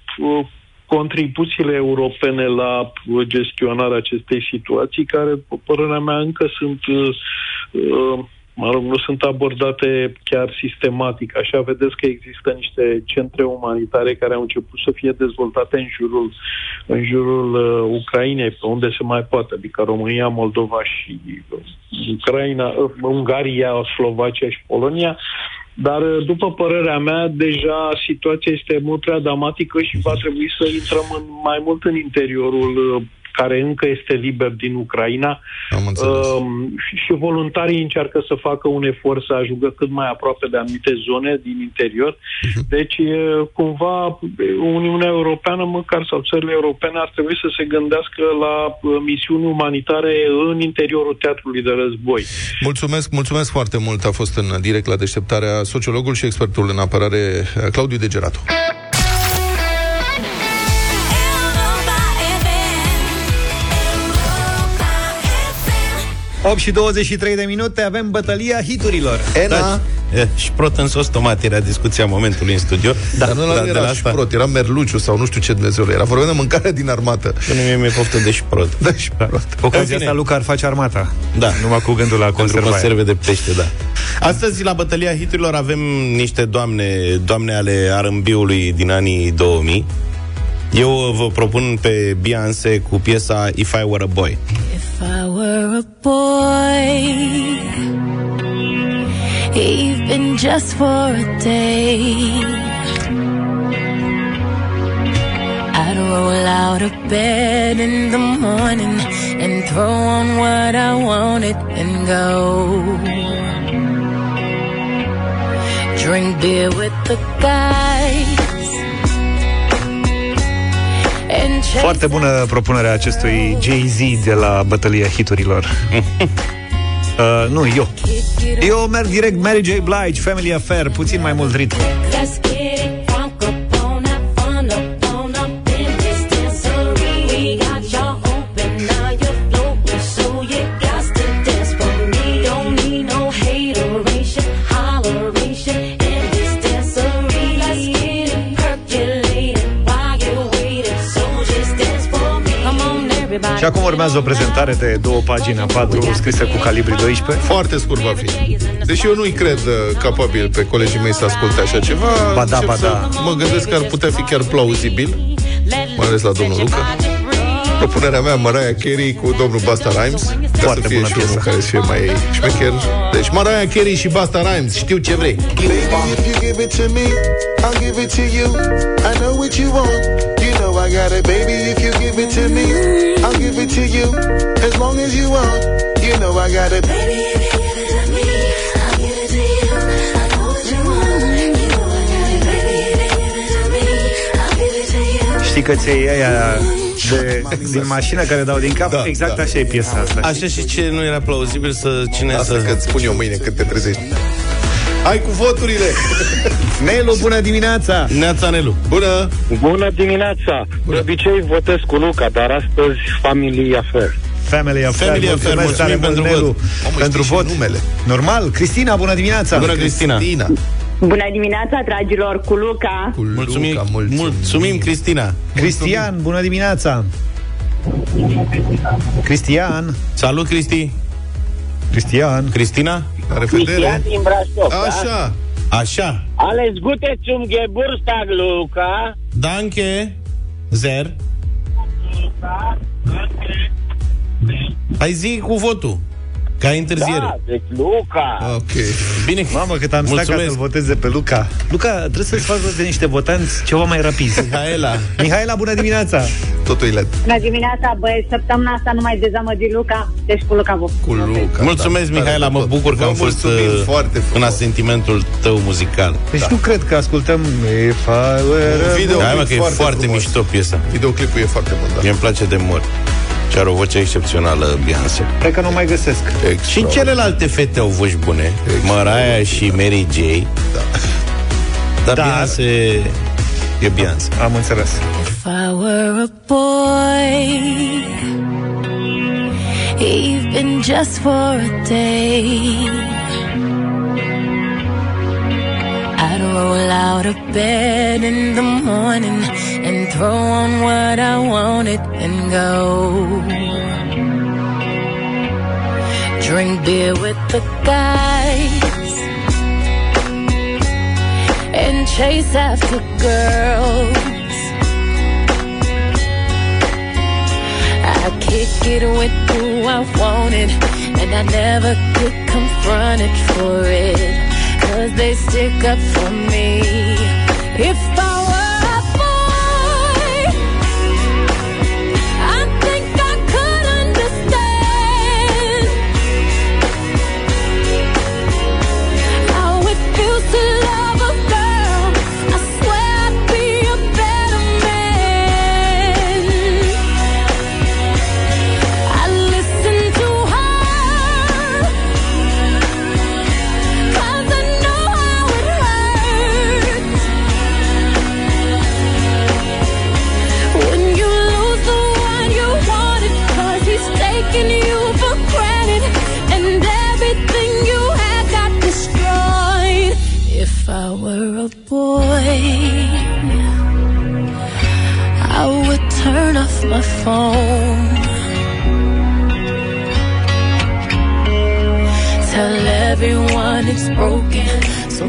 contribuțiile europene la gestionarea acestei situații, care, pe părerea mea, încă sunt uh, mă rog, nu sunt abordate chiar sistematic. Așa vedeți că există niște centre umanitare care au început să fie dezvoltate în jurul, în jurul uh, Ucrainei, pe unde se mai poate, adică România, Moldova și Ucraina, uh, Ungaria, Slovacia și Polonia. Dar, uh, după părerea mea, deja situația este mult prea dramatică și va trebui să intrăm în, mai mult în interiorul uh, care încă este liber din Ucraina Am uh, și, și voluntarii încearcă să facă un efort să ajungă cât mai aproape de anumite zone din interior. Uh-huh. Deci, uh, cumva, Uniunea Europeană, măcar sau țările europene, ar trebui să se gândească la uh, misiuni umanitare în interiorul teatrului de război. Mulțumesc, mulțumesc foarte mult. A fost în direct la deșteptarea sociologul și expertul în apărare Claudiu Degeratu. 8 și 23 de minute, avem bătălia hiturilor. Ena. Da, e, și prot în sos tomat era discuția momentului în studio. Da, Dar nu da, era și prot, era merluciu sau nu știu ce Dumnezeu era. Vorbeam de mâncare din armată. Până mie mi-e poftă de șprot. Da, și prot. Cu ocazia asta Luca ar face armata. Da. Numai cu gândul la conservare. conserve de pește, da. Astăzi, la bătălia hiturilor, avem niște doamne, doamne ale R&B-ului din anii 2000. Eu vă propun pe Beyoncé cu piesa If I Were a Boy. If I were a boy Even just for a day I'd roll out of bed in the morning And throw on what I wanted and go. Drink beer with the guys Foarte bună propunerea acestui Jay-Z de la bătălia hiturilor. uh, nu, eu. Eu merg direct Mary J. Blige, Family Affair, puțin mai mult ritm. Urmează o prezentare de două pagini a patru scrisă cu calibri 12. Foarte scurt va fi. Deși eu nu-i cred uh, capabil pe colegii mei să asculte așa ceva, ba da, ba da. mă gândesc că ar putea fi chiar plauzibil, mai ales la domnul Luca. Propunerea mea, Mariah Carey cu domnul Basta Rhymes Ca Foarte să fie bună și piesă. unul care să fie mai șmecher Deci Mariah Carey și Basta Rhymes Știu ce vrei Baby, got it, baby. If you give it to me, I'll give it to you. As long as you want, you know I got it, baby. If you give it to me, I'll give it to you. I know what you want. You know I got it, baby. If you give it to me, I'll give it to you. Știi că ți-e aia de, din mașină care dau din cap? Da, exact da. așa e piesa asta. Așa și ce nu era plauzibil să cine Asta să... că îți spun eu mâine când te trezești Hai cu voturile! Nelu, bună dimineața! Neața, Nelu. Bună! Bună dimineața! De obicei votez cu Luca, dar astăzi Family Affair. Family Affair. Family Affair, Mulțumesc mulțumim tare mult, pentru Nelu, vot. Mamă, pentru știi și vot. numele. Normal. Cristina, bună dimineața! Bună, Cristina. Cristina. Bună dimineața, dragilor, cu Luca. Cu Mulțumim, Luca, mulțumim. mulțumim, Cristina. Cristian, bună dimineața! Cristian, Salut, Cristi. Cristian. Cristina? La revedere! din Brașov, Așa! Așa. Alles Gute zum Geburtstag, Luca. Danke. Zer. Hai zi cu votul. Ca ai întârziere. Da, deci Luca. Ok. Bine. Mamă, cât am stat ca Mulțumesc. să-l voteze pe Luca. Luca, trebuie să-ți facă de niște votanți ceva mai rapizi. Mihaela. Mihaela, bună dimineața! Totul e Bună dimineața, băieți. Săptămâna asta nu mai dezamăgi Luca, deci cu Luca vot. Cu Luca. Mulțumesc, da. Mihaela, mă bucur că Vă am fost mulțumim uh, foarte în frumos. asentimentul tău muzical. Deci nu cred că ascultăm If I were a Video- boy. Hai mă că e foarte foarte frumos. mișto piesa. Videoclipul e foarte bun, da. Mie îmi place de mor. Și are o voce excepțională, Beyoncé. Cred că nu mai găsesc. Și în celelalte fete au voci bune. Mariah și Mary J. Da. Dar Dar- Beyoncé e Beyoncé. Am înțeles. If I were a boy, even just for a day, I'd roll out of bed in the morning and throw on what I wanted and go. Drink beer with the guys and chase after girls. I kick it with who I wanted, and I never get confronted for it. Cause they stick up for me. If I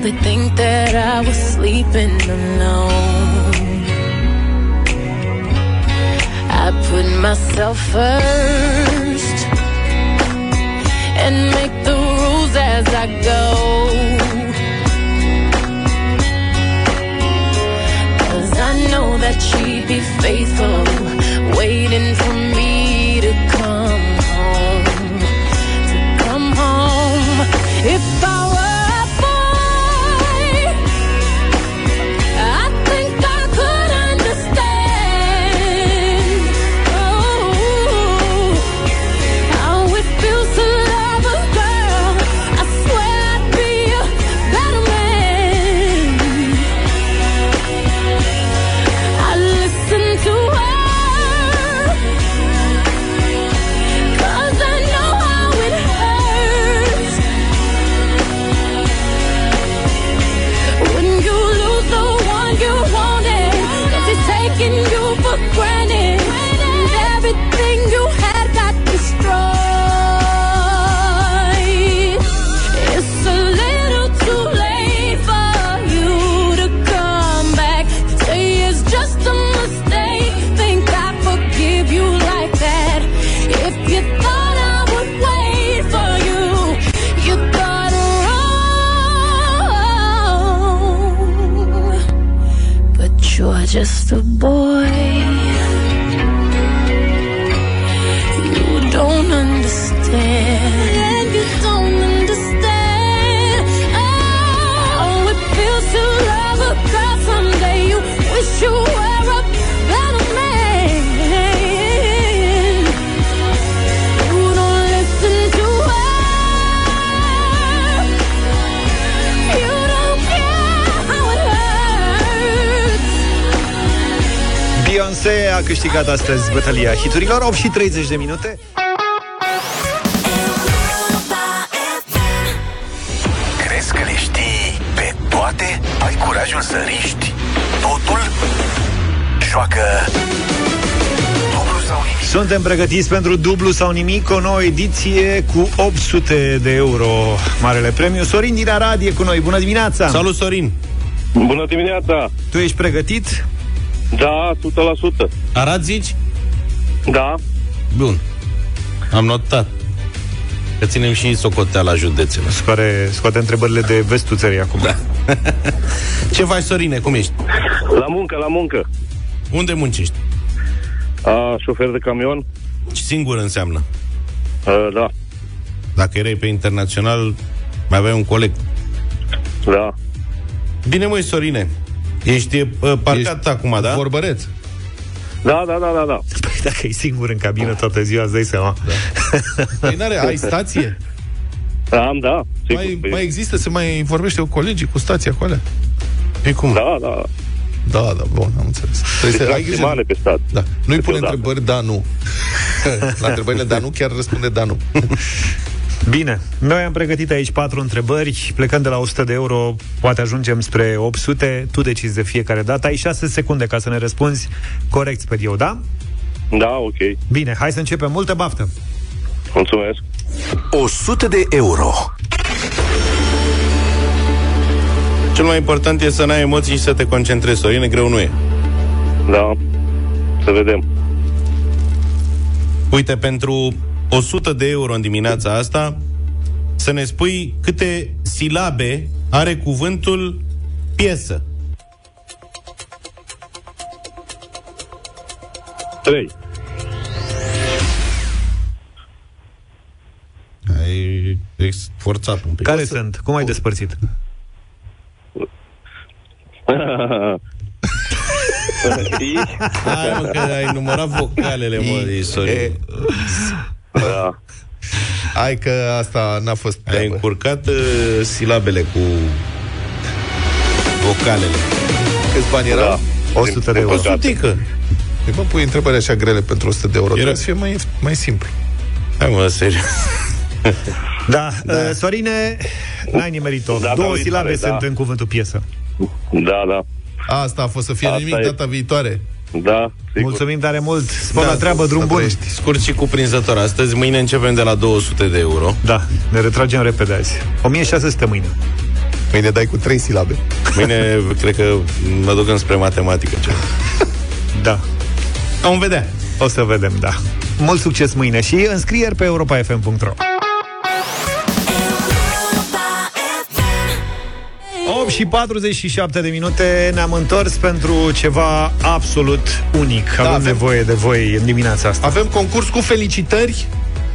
they think that I was sleeping alone. I put myself first and make the rules as I go. Cause I know that she'd be faithful, waiting for câștigat astăzi bătălia hiturilor 8 și 30 de minute Crezi că le știi pe toate? Ai curajul să riști totul? Joacă dublu sau nimic. Suntem pregătiți pentru dublu sau nimic O nouă ediție cu 800 de euro Marele premiu Sorin din Arad e cu noi, bună dimineața Salut, Sorin! Bună dimineața! Tu ești pregătit? Da, 100%. Arad zici? Da. Bun. Am notat. Că ținem și socoteala județelor. Scoare, scoate întrebările de vestul țării acum da. Ce faci, Sorine? Cum ești? La muncă, la muncă. Unde muncești? A, șofer de camion? Singur înseamnă. A, da. Dacă erai pe internațional, mai aveai un coleg. Da. Bine, măi, Sorine. Ești uh, parcat Ești acum, da? Vorbăreț. Da, da, da, da, da. Păi dacă e singur în cabină toată ziua, îți dai seama da. Păi n-are, ai stație? Am, da. Sigur, Mai, păi- mai există, se mai vorbește cu colegii cu stația cu alea? Pe cum? Da, da. Da, da, bun, am înțeles. Trebuie să ai grijă. Maximale pe stat. Da. Nu-i pune Câteodată. întrebări, da, nu. La întrebările da, nu, chiar răspunde da, nu. Bine, noi am pregătit aici patru întrebări Plecând de la 100 de euro Poate ajungem spre 800 Tu decizi de fiecare dată Ai 6 secunde ca să ne răspunzi corect, sper eu, da? Da, ok. Bine, hai să începem Multă baftă! Mulțumesc. 100 de euro. Cel mai important e să n-ai emoții și să te concentrezi, Sorine, greu nu e. Da. Să vedem. Uite, pentru 100 de euro în dimineața asta, să ne spui câte silabe are cuvântul piesă. 3. Ai ex- forțat un pic. Care sunt? Cum ai despărțit? Hai, mă, că ai numărat vocalele, mă, Sorin. Da. Hai că asta n-a fost Ai treabă. încurcat uh, silabele cu vocalele. Câți bani era? Da. 100 de euro O sutică. Păi, mă, pui întrebări așa grele pentru 100 de euro. Trebuie să fie mai, mai simplu. Hai, mă, serios. Da, da. Uh, Sorine, n-ai nimerit-o Data Două viitoare, silabe da. sunt în cuvântul piesă Da, da. Asta a fost să fie Asta nimic e. data viitoare. Da, sigur. Mulțumim tare mult Spor Da, la treabă, drum să bun trăiești. Scurt și cuprinzător. Astăzi, mâine începem de la 200 de euro. Da, ne retragem repede azi 1600 mâine Mâine dai cu trei silabe. Mâine, cred că mă duc înspre matematică. Ce? Da, Vom vedea. o să vedem, da Mult succes mâine și înscrieri pe europafm.ro și 47 de minute Ne-am întors pentru ceva absolut unic Avem, avem- nevoie de voi în dimineața asta Avem concurs cu felicitări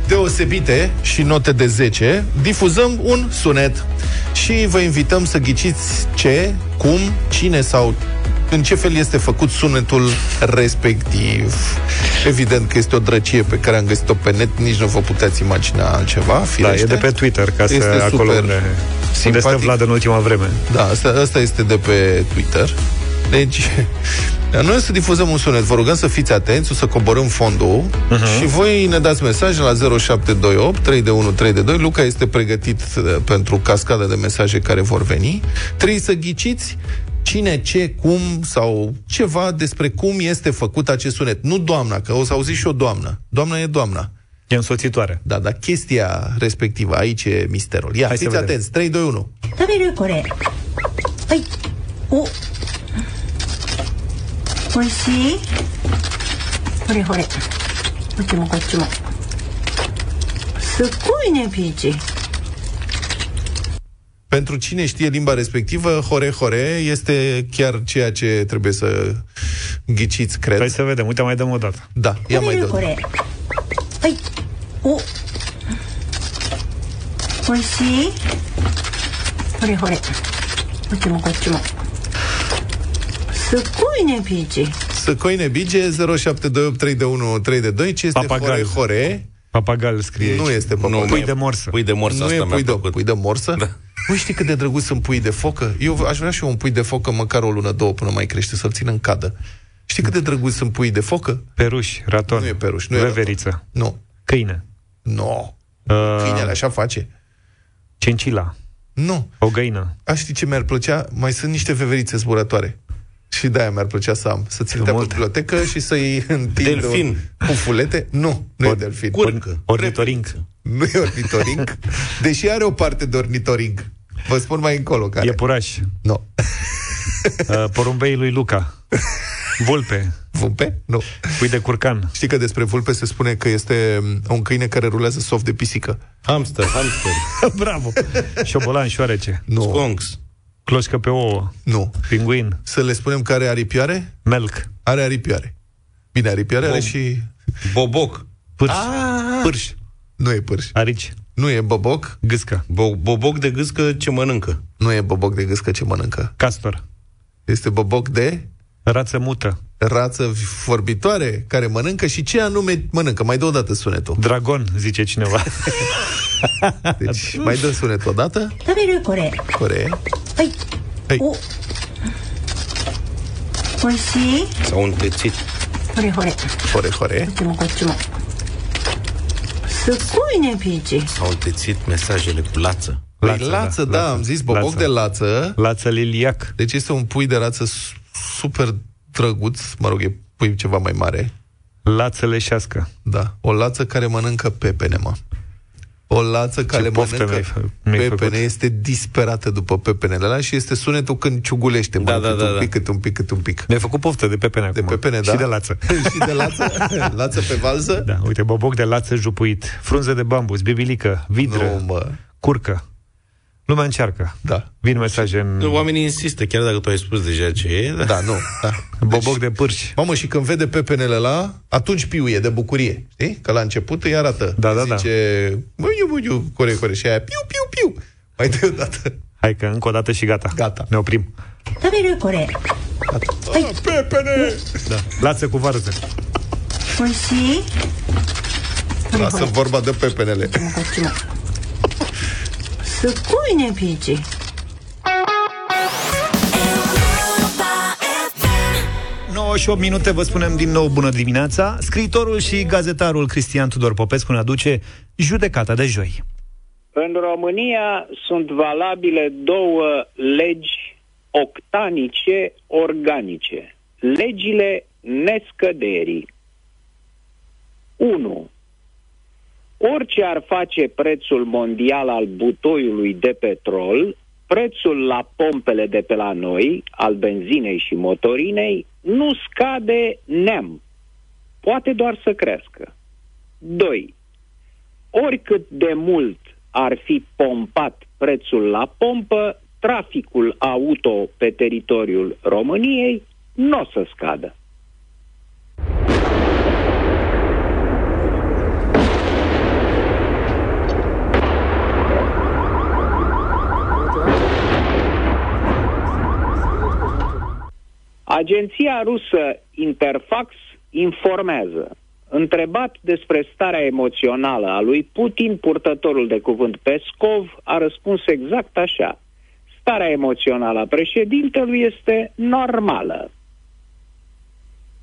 deosebite și note de 10. Difuzăm un sunet și vă invităm să ghiciți ce, cum, cine sau în ce fel este făcut sunetul respectiv. Evident că este o drăcie pe care am găsit-o pe net, nici nu vă puteți imagina altceva, Da, firește. e de pe Twitter Ca să Este acolo super unde, unde stă simpatic. Vlad în ultima vreme Da, asta, asta este de pe Twitter. Deci, noi o să difuzăm un sunet. Vă rugăm să fiți atenți, o să coborâm fondul uh-huh. și voi ne dați mesaje la 0728 3 de 1 3 de 2. Luca este pregătit uh, pentru cascada de mesaje care vor veni. Trebuie să ghiciți cine, ce, cum sau ceva despre cum este făcut acest sunet. Nu doamna, că o să auziți și o doamnă. Doamna e doamna. E însoțitoare Da, dar chestia respectivă, aici e misterul. Ia, Hai să fiți vedem. atenți. 3, 2, 1. 食べるこれはいおおいしいほれほれこっちもこっちもすっごいねピーチ pentru cine știe limba respectivă, hore-hore este chiar ceea ce trebuie să ghiciți, cred. Hai să vedem, uite, mai dăm o dată. Da, ia mai dăm. Hore. Hai, o... Păi Oishi. Hore-hore. Uite mă, uite mă. Săcoine bige. Săcoine bige, 07283132, ce este hore-hore? Papagal scrie Nu aici. este papagal. Pui de morsă. Pui de morsă, nu asta e pui de, pui de morsă? Da. Ui, știi cât de drăguț sunt pui de focă? Eu aș vrea și eu un pui de focă măcar o lună, două, până mai crește, să-l țin în cadă. Știi cât de drăguți sunt puii de focă? Peruș, raton. Nu e peruș, nu e Veveriță. Nu. Câine. Nu. Uh, Câinele așa face. Cincila. Nu. O găină. Aș, știi ce mi-ar plăcea? Mai sunt niște veverițe zburătoare. Și de-aia mi-ar plăcea să am. Să țin pe bibliotecă și să-i întind Delfin. un- pufulete. Nu, nu e delfin. Curcă. Ornitoring. Nu e ornitoring. Deși are o parte de ornitoring. Vă spun mai încolo care. Iepuraș. Nu. Uh, porumbei lui Luca. Vulpe. Vulpe? Nu. Pui de curcan. Știi că despre vulpe se spune că este mm, un câine care rulează soft de pisică. Hamster, hamster. Bravo. Șobolan, șoarece. Nu. Sconx. Cloșcă pe ouă. Nu. Pinguin. Să le spunem că are aripioare? Melc. Are aripioare. Bine, aripioare are Bob. și... Boboc. Pârș. Ah! Pârș. Nu e pârș. Arici. Nu e boboc. Gâscă. Bo- boboc de gâscă ce mănâncă. Nu e boboc de gâscă ce mănâncă. Castor. Este boboc de Rață mută. rață vorbitoare care mănâncă și ce anume mănâncă. Mai dă o dată sunetul. Dragon, zice cineva. Deci, mai dă sunetul o dată. 食べるこれ Core. はい はいおおいしい S-au întețit. ほれほれ Hore, hore. こっちもこっちも să cui ne pici? S-au întețit mesajele cu lață. Lață, lață da, da lață, am zis, boboc lață. de lață. Lață liliac. Deci este un pui de rață super drăguț, mă rog, e pui ceva mai mare. Lață leșească. Da, o lață care mănâncă pepene, mă. O lață care poftă mănâncă mi-ai fă- mi-ai pepene, făcut. este disperată după pepenele alea și este sunetul când ciugulește, Da, mă, da, cât da, un da. pic, cât un pic, cât un pic. Mi-ai făcut poftă de pepene acum. De pepene, da? Și de lață. și de lață? lață pe valză? Da, uite, boboc de lață jupuit, frunze de bambus, bibilică, vidră, Nu, mă. curcă. Lumea încearcă. Da. Vin mesaje în... Oamenii insistă, chiar dacă tu ai spus deja ce e. Da, da nu. Da. Boboc deci, de pârși. Mamă, și când vede pepenele la, atunci piuie de bucurie. Știi? Că la început îi arată. Da, da, da. zice, da. Buiu, buiu, core, core. Și aia, piu, piu, piu. Mai dă o dată. Hai că încă o dată și gata. Gata. Ne oprim. Da, core. Pepene! Da. Lasă cu varză. Lasă vorba de pepenele. こっちもすっごいねピーチ 9 și 8 minute vă spunem din nou bună dimineața. Scriitorul și gazetarul Cristian Tudor Popescu ne aduce judecata de joi. În România sunt valabile două legi octanice organice. Legile nescăderii. 1. Orice ar face prețul mondial al butoiului de petrol, prețul la pompele de pe la noi, al benzinei și motorinei, nu scade neam. Poate doar să crească. 2 oricât de mult ar fi pompat prețul la pompă, traficul auto pe teritoriul României nu o să scadă. Agenția rusă Interfax informează. Întrebat despre starea emoțională a lui Putin, purtătorul de cuvânt Pescov a răspuns exact așa. Starea emoțională a președintelui este normală.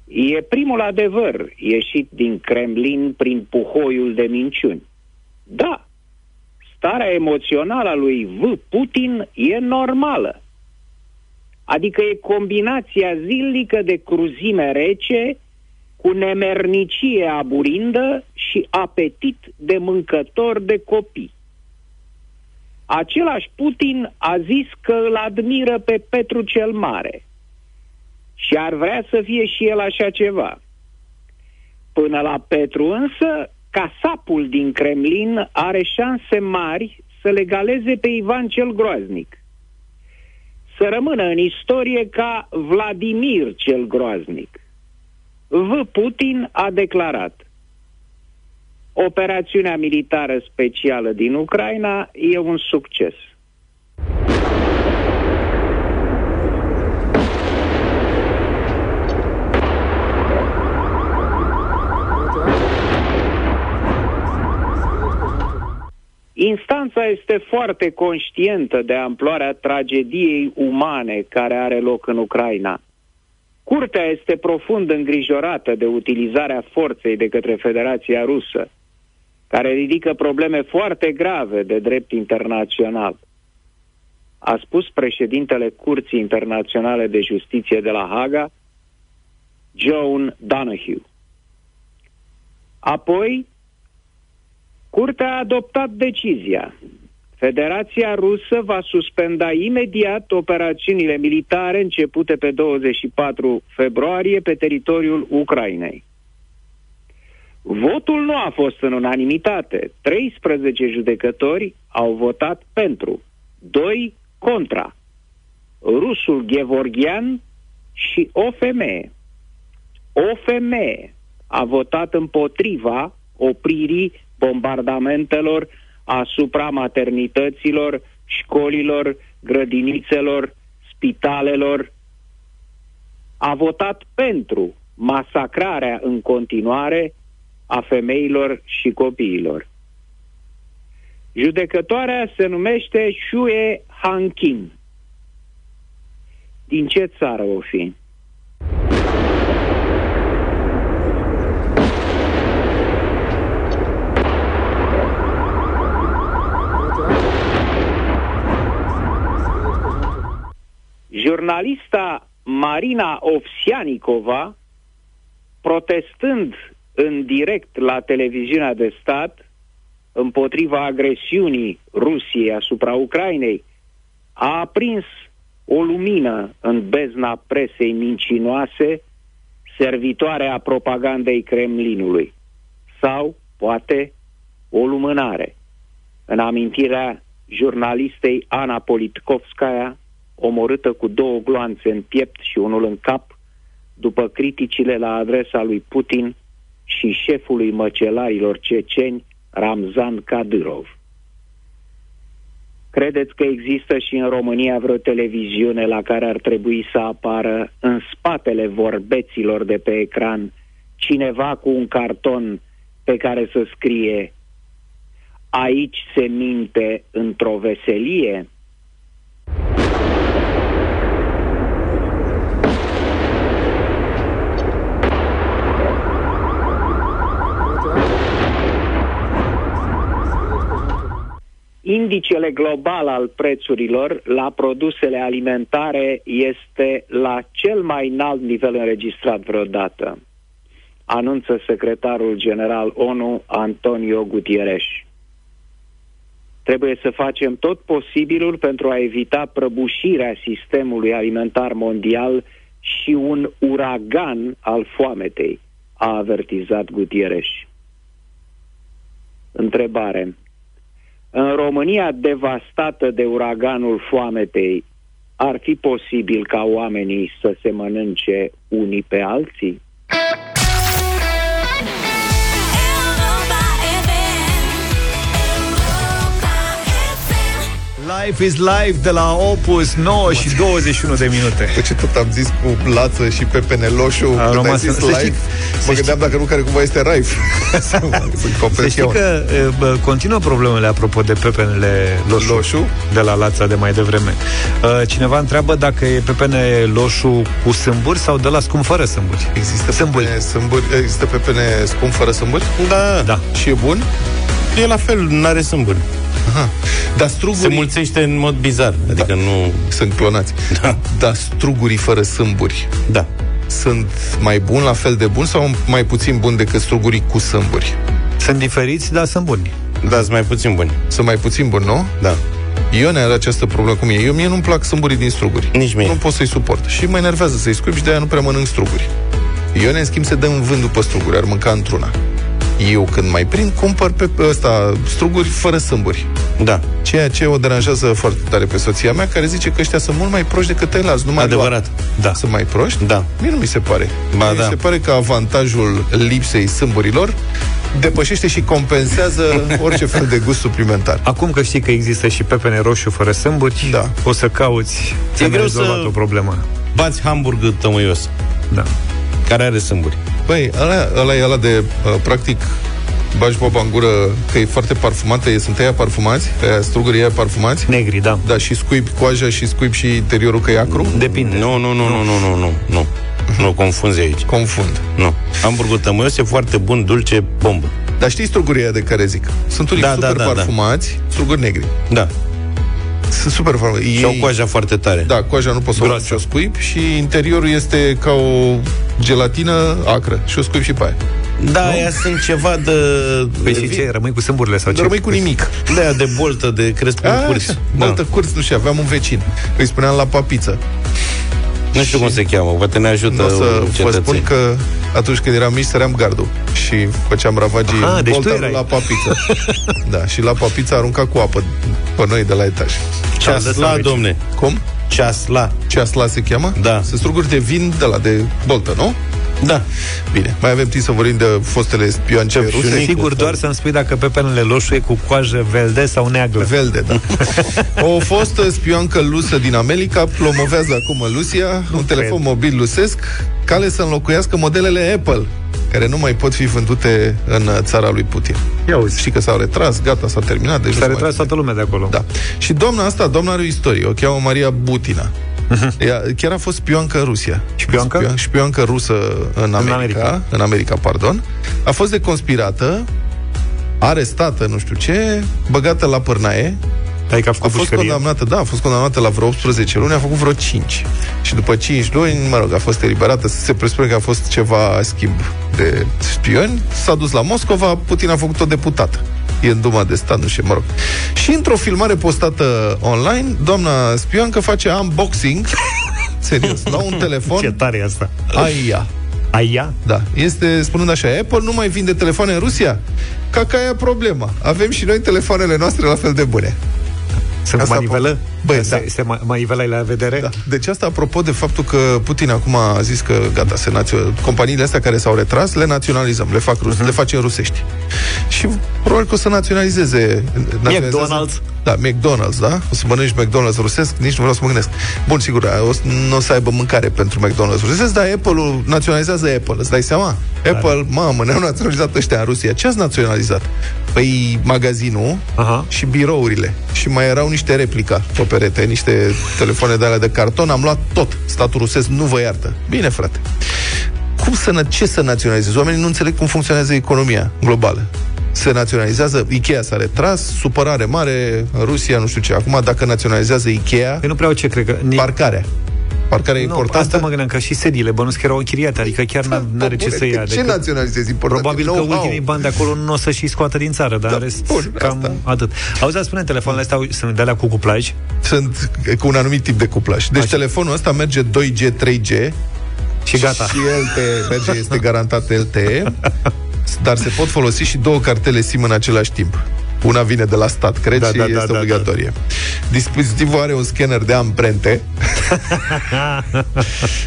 E primul adevăr ieșit din Kremlin prin puhoiul de minciuni. Da, starea emoțională a lui V. Putin e normală. Adică e combinația zilnică de cruzime rece cu nemernicie aburindă și apetit de mâncător de copii. Același Putin a zis că îl admiră pe Petru cel Mare și ar vrea să fie și el așa ceva. Până la Petru însă, casapul din Kremlin are șanse mari să legaleze pe Ivan cel Groaznic. Să rămână în istorie ca Vladimir cel Groaznic. V. Putin a declarat Operațiunea militară specială din Ucraina e un succes. Instanța este foarte conștientă de amploarea tragediei umane care are loc în Ucraina. Curtea este profund îngrijorată de utilizarea forței de către Federația Rusă, care ridică probleme foarte grave de drept internațional. A spus președintele Curții Internaționale de Justiție de la Haga, Joan Donahue. Apoi, Curtea a adoptat decizia. Federația Rusă va suspenda imediat operațiunile militare începute pe 24 februarie pe teritoriul Ucrainei. Votul nu a fost în unanimitate. 13 judecători au votat pentru, 2 contra. Rusul Gevorgian și o femeie. O femeie a votat împotriva opririi bombardamentelor asupra maternităților, școlilor, grădinițelor, spitalelor. A votat pentru masacrarea în continuare a femeilor și copiilor. Judecătoarea se numește Shue Hankin. Din ce țară o fi? Jurnalista Marina Ovsianikova, protestând în direct la televiziunea de stat împotriva agresiunii Rusiei asupra Ucrainei, a aprins o lumină în bezna presei mincinoase, servitoare a propagandei Kremlinului. Sau, poate, o lumânare în amintirea jurnalistei Ana Politkovskaya, omorâtă cu două gloanțe în piept și unul în cap, după criticile la adresa lui Putin și șefului măcelarilor ceceni, Ramzan Kadyrov. Credeți că există și în România vreo televiziune la care ar trebui să apară în spatele vorbeților de pe ecran cineva cu un carton pe care să scrie Aici se minte într-o veselie? Indicele global al prețurilor la produsele alimentare este la cel mai înalt nivel înregistrat vreodată, anunță secretarul general ONU Antonio Gutierrez. Trebuie să facem tot posibilul pentru a evita prăbușirea sistemului alimentar mondial și un uragan al foametei, a avertizat Gutierrez. Întrebare. În România devastată de uraganul foametei, ar fi posibil ca oamenii să se mănânce unii pe alții? Life is live de la Opus 9 și 21 de minute. De ce tot am zis cu lață și pe peneloșu Am când ai rămas- zis să live? știți- mă să gândeam dacă nu care cumva este Raif. Sunt Să complet știi eu. că e, bă, continuă problemele apropo de pepenele loșu, Loșu? de la lața de mai devreme. Uh, Cineva întreabă dacă e pepene loșu cu sâmburi sau de la scump fără sâmburi. Există Sâmburi. pepene, sâmburi, există pepene scump fără sâmburi? Da, Da. Și e bun? e la fel, n-are sâmburi. Aha. Dar Se strugurii mulțește în mod bizar, adică nu... sunt clonați. Da. Dar strugurii fără sâmburi Da. sunt mai buni, la fel de buni sau mai puțin buni decât strugurii cu sâmburi? Sunt diferiți, dar sunt buni. Da, sunt mai puțin buni. Sunt mai puțin buni, nu? Da. Ione are această problemă cu mine. Eu mie nu-mi plac sâmburii din struguri. Nici mie. Nu pot să-i suport. Și mă enervează să-i scuip și de-aia nu prea mănânc struguri. Ione, în schimb, se dă în vânt după struguri. Ar mânca într-una. Eu, când mai prind, cumpăr pe ăsta struguri fără sâmburi. Da. Ceea ce o deranjează foarte tare pe soția mea, care zice că ăștia sunt mult mai proști decât ceilalți. Nu mai Adevărat. Da. Sunt mai proști? Da. Mie nu mi se pare. Ba Mie da. Mi se pare că avantajul lipsei sâmburilor depășește și compensează orice fel de gust suplimentar. Acum că știi că există și pepene roșu fără sâmburi, Da. o să cauți E să greu rezolvat să- o problemă. Bați hamburg tămâios, Da. care are sâmburi. Băi, ăla, ăla e ăla de, uh, practic, bagi boba în gură că e foarte parfumată, e, sunt aia parfumați, aia strugurii aia parfumați. Negri, da. Da, și scuipi coaja și scuipi și interiorul că e acru. Depinde. Nu, nu, nu, nu, nu, nu, nu, nu. Nu, confunzi aici. Confund. Nu. Hamburgul tămâios e foarte bun, dulce, bombă. Dar știi strugurii ăia de care zic? Sunt unii Da, super da, da, da. parfumați, struguri negri. Da. Sunt super parfumați. Și au coaja foarte tare. Da, coaja nu poți să o Groasă. și o scuip și interiorul este ca o gelatină acră și o scuip și pe aia. Da, aia sunt ceva de... Păi de și ce, rămâi cu sâmburile sau Nu ce? rămâi cu nimic. De aia de boltă, de cresc A, în curs. așa, Baltă curți, nu știu, aveam un vecin. Îi spuneam la papiță. Nu știu cum se cheamă, poate ne ajută Nu o să vă cetățenii. spun că atunci când eram mici săream gardul și făceam ravagii Aha, în deci tu bolta erai. la papiță. da, și la papiță arunca cu apă pe noi de la etaj. Ceasla, domne. Cum? Ceasla. Ceasla se cheamă? Da. Sunt struguri de vin de la de boltă, nu? Da. Bine, mai avem timp să vorbim de fostele spioance ruse. Sigur, doar să-mi spui dacă pepenele loșu e cu coajă velde sau neagră. Velde, da. o fostă spioancă lusă din America promovează acum în Lucia un telefon mobil lusesc care să înlocuiască modelele Apple care nu mai pot fi vândute în țara lui Putin. Ia uzi. Știi că s-au retras, gata, s-a terminat. Deci S-a nu se retras mai... toată lumea de acolo. Da. Și doamna asta, doamna are o istorie, o cheamă Maria Butina. Ea chiar a fost spioncă în Rusia. Șpioncă? Spion, șpioncă rusă în America, în America. America, în America, pardon. A fost deconspirată, arestată, nu știu ce, băgată la pârnaie, Adică a a făcut fost pușcărie. condamnată, da, a fost condamnată la vreo 18 luni, a făcut vreo 5. Și după 5 luni, mă rog, a fost eliberată, se presupune că a fost ceva schimb de spioni, s-a dus la Moscova, Putin a făcut-o deputată. E în Duma de stat, nu știu, mă rog. Și într-o filmare postată online, doamna spioncă face unboxing, serios, la un telefon. Ce tare e asta. Aia. Aia? Da. Este, spunând așa, Apple nu mai vinde telefoane în Rusia? Ca că aia problema. Avem și noi telefoanele noastre la fel de bune. Sunt Asta manivelă? Băi, se, da. se ma- manivela la vedere? Da. Deci asta apropo de faptul că Putin acum a zis că gata, se națio- companiile astea care s-au retras, le naționalizăm, le, fac rus- uh-huh. le facem rusești. Și probabil că o să naționalizeze... naționalizează- McDonald's. Da, McDonald's, da? O să mănânci McDonald's rusesc, nici nu vreau să mă gândesc. Bun, sigur, o să, nu o să aibă mâncare pentru McDonald's rusesc, dar Apple-ul naționalizează Apple, îți dai seama? Apple, mamă, ne-au naționalizat ăștia în Rusia. Ce ați naționalizat? Păi magazinul Aha. și birourile. Și mai erau niște replica pe perete, niște telefoane de alea de carton. Am luat tot. Statul rusesc nu vă iartă. Bine, frate. Cum să, na- ce să naționalizezi? Oamenii nu înțeleg cum funcționează economia globală. Se naționalizează, Ikea s-a retras, supărare mare în Rusia, nu știu ce. Acum, dacă naționalizează Ikea, Păi nu prea ce cred că... Ni... parcarea. Parcarea e nu, importantă. asta mă gândeam, că și sediile bănuiesc că erau închiriate, adică chiar n- n-are ce să ia. Ce decât- naționalizezi? Important Probabil e că know-how. ultimii bani de acolo nu o să și scoată din țară, dar Da, în rest, bun, cam asta. atât. Auzi, spune, telefoanele astea sunt de alea cu cuplaj? Sunt cu un anumit tip de cuplaj. Deci Așa. telefonul ăsta merge 2G, 3G, Și gata. Și LTE merge, este garantat LTE, dar se pot folosi și două cartele SIM în același timp. Una vine de la stat, cred, Da, și da, da, este da, obligatorie. Dispozitivul are un scanner de amprente.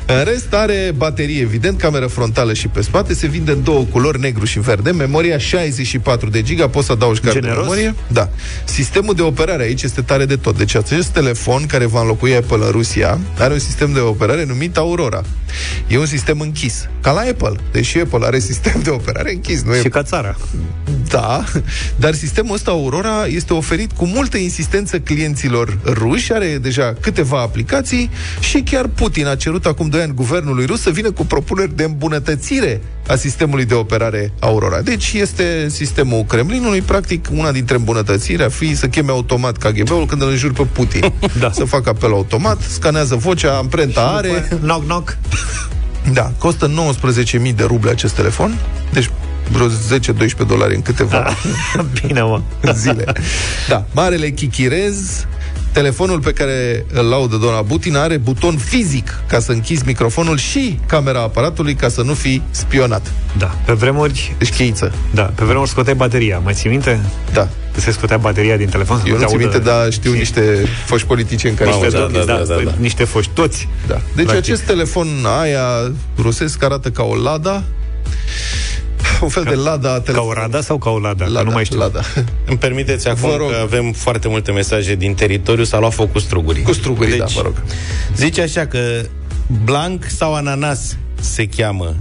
în rest are baterie, evident, cameră frontală și pe spate. Se vinde în două culori, negru și verde. Memoria 64 de giga, poți să adaugi card de Generos? memorie. Da. Sistemul de operare aici este tare de tot. Deci acest telefon care va înlocui Apple în Rusia are un sistem de operare numit Aurora. E un sistem închis. Ca la Apple. Deși Apple are sistem de operare închis. Nu e Și ca țara. da, dar sistemul ăsta Aurora este oferit cu multă insistență clienților ruși, are deja câteva aplicații și chiar Putin a cerut acum 2 ani guvernului rus să vină cu propuneri de îmbunătățire a sistemului de operare Aurora. Deci este sistemul Kremlinului, practic una dintre îmbunătățiri ar fi să cheme automat KGB-ul când îl înjuri pe Putin. Da. Să facă apel automat, scanează vocea, amprenta are, Knock, knock. da, costă 19.000 de ruble acest telefon, deci vreo 10-12 dolari în câteva Bine, mă. zile. Da, marele chichirez, telefonul pe care îl laudă doamna Butina are buton fizic ca să închizi microfonul și camera aparatului ca să nu fii spionat. Da, pe vremuri... Deci cheiță. Da, pe vremuri scoteai bateria. Mai ții minte? Da. Că se scotea bateria din telefon? să Eu nu te țin audă. minte, dar știu niște foști politicieni care Niște știu. da, domni, da, da, da, da, da. niște foști, toți. Da. Deci Practic. acest telefon aia rusesc arată ca o Lada, un fel de Lada Ca telefon. o rada sau ca o lada? Lada, Că nu mai știu. Lada. Îmi permiteți acum Vă rog. că avem foarte multe mesaje din teritoriu, s-a luat foc cu strugurii. Cu strugurii, da, vă rog. Zice așa că blanc sau ananas se cheamă.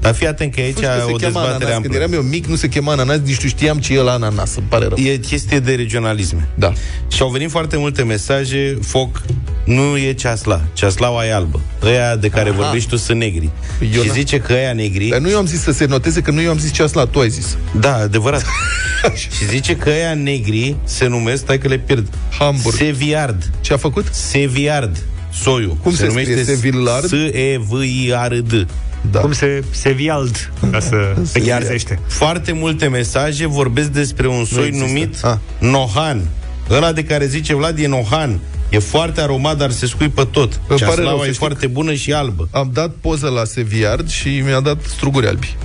Dar fii atent că aici Știu că o se cheamă dezbatere ananas. amplă. Când eram eu mic, nu se chema ananas, nici nu știam ce e la ananas. Îmi pare rău. E chestie de regionalisme. Da. Și au venit foarte multe mesaje, foc nu e ceasla. Ceaslaua e albă. Ăia de care Aha. vorbești tu sunt negri. Eu și n- zice că ăia negri... Dar nu eu am zis să se noteze, că nu eu am zis ceas la tu ai zis. Da, adevărat. și zice că ăia negri se numesc, stai că le pierd, Hamburg. Seviard. Ce a făcut? Seviard. Soiul. Cum se scrie? Sevillard? S-E-V-I-R-D. Da. Cum se, se viald, ca să se ghiarzește. Foarte multe mesaje vorbesc despre un soi există. numit Ah. Nohan. Ăla de care zice Vlad e Nohan. E foarte aromat, dar se scuipă tot. Îmi pare rău, Ceaslaua să e știi foarte bună și albă. Am dat poză la Seviard și mi-a dat struguri albi.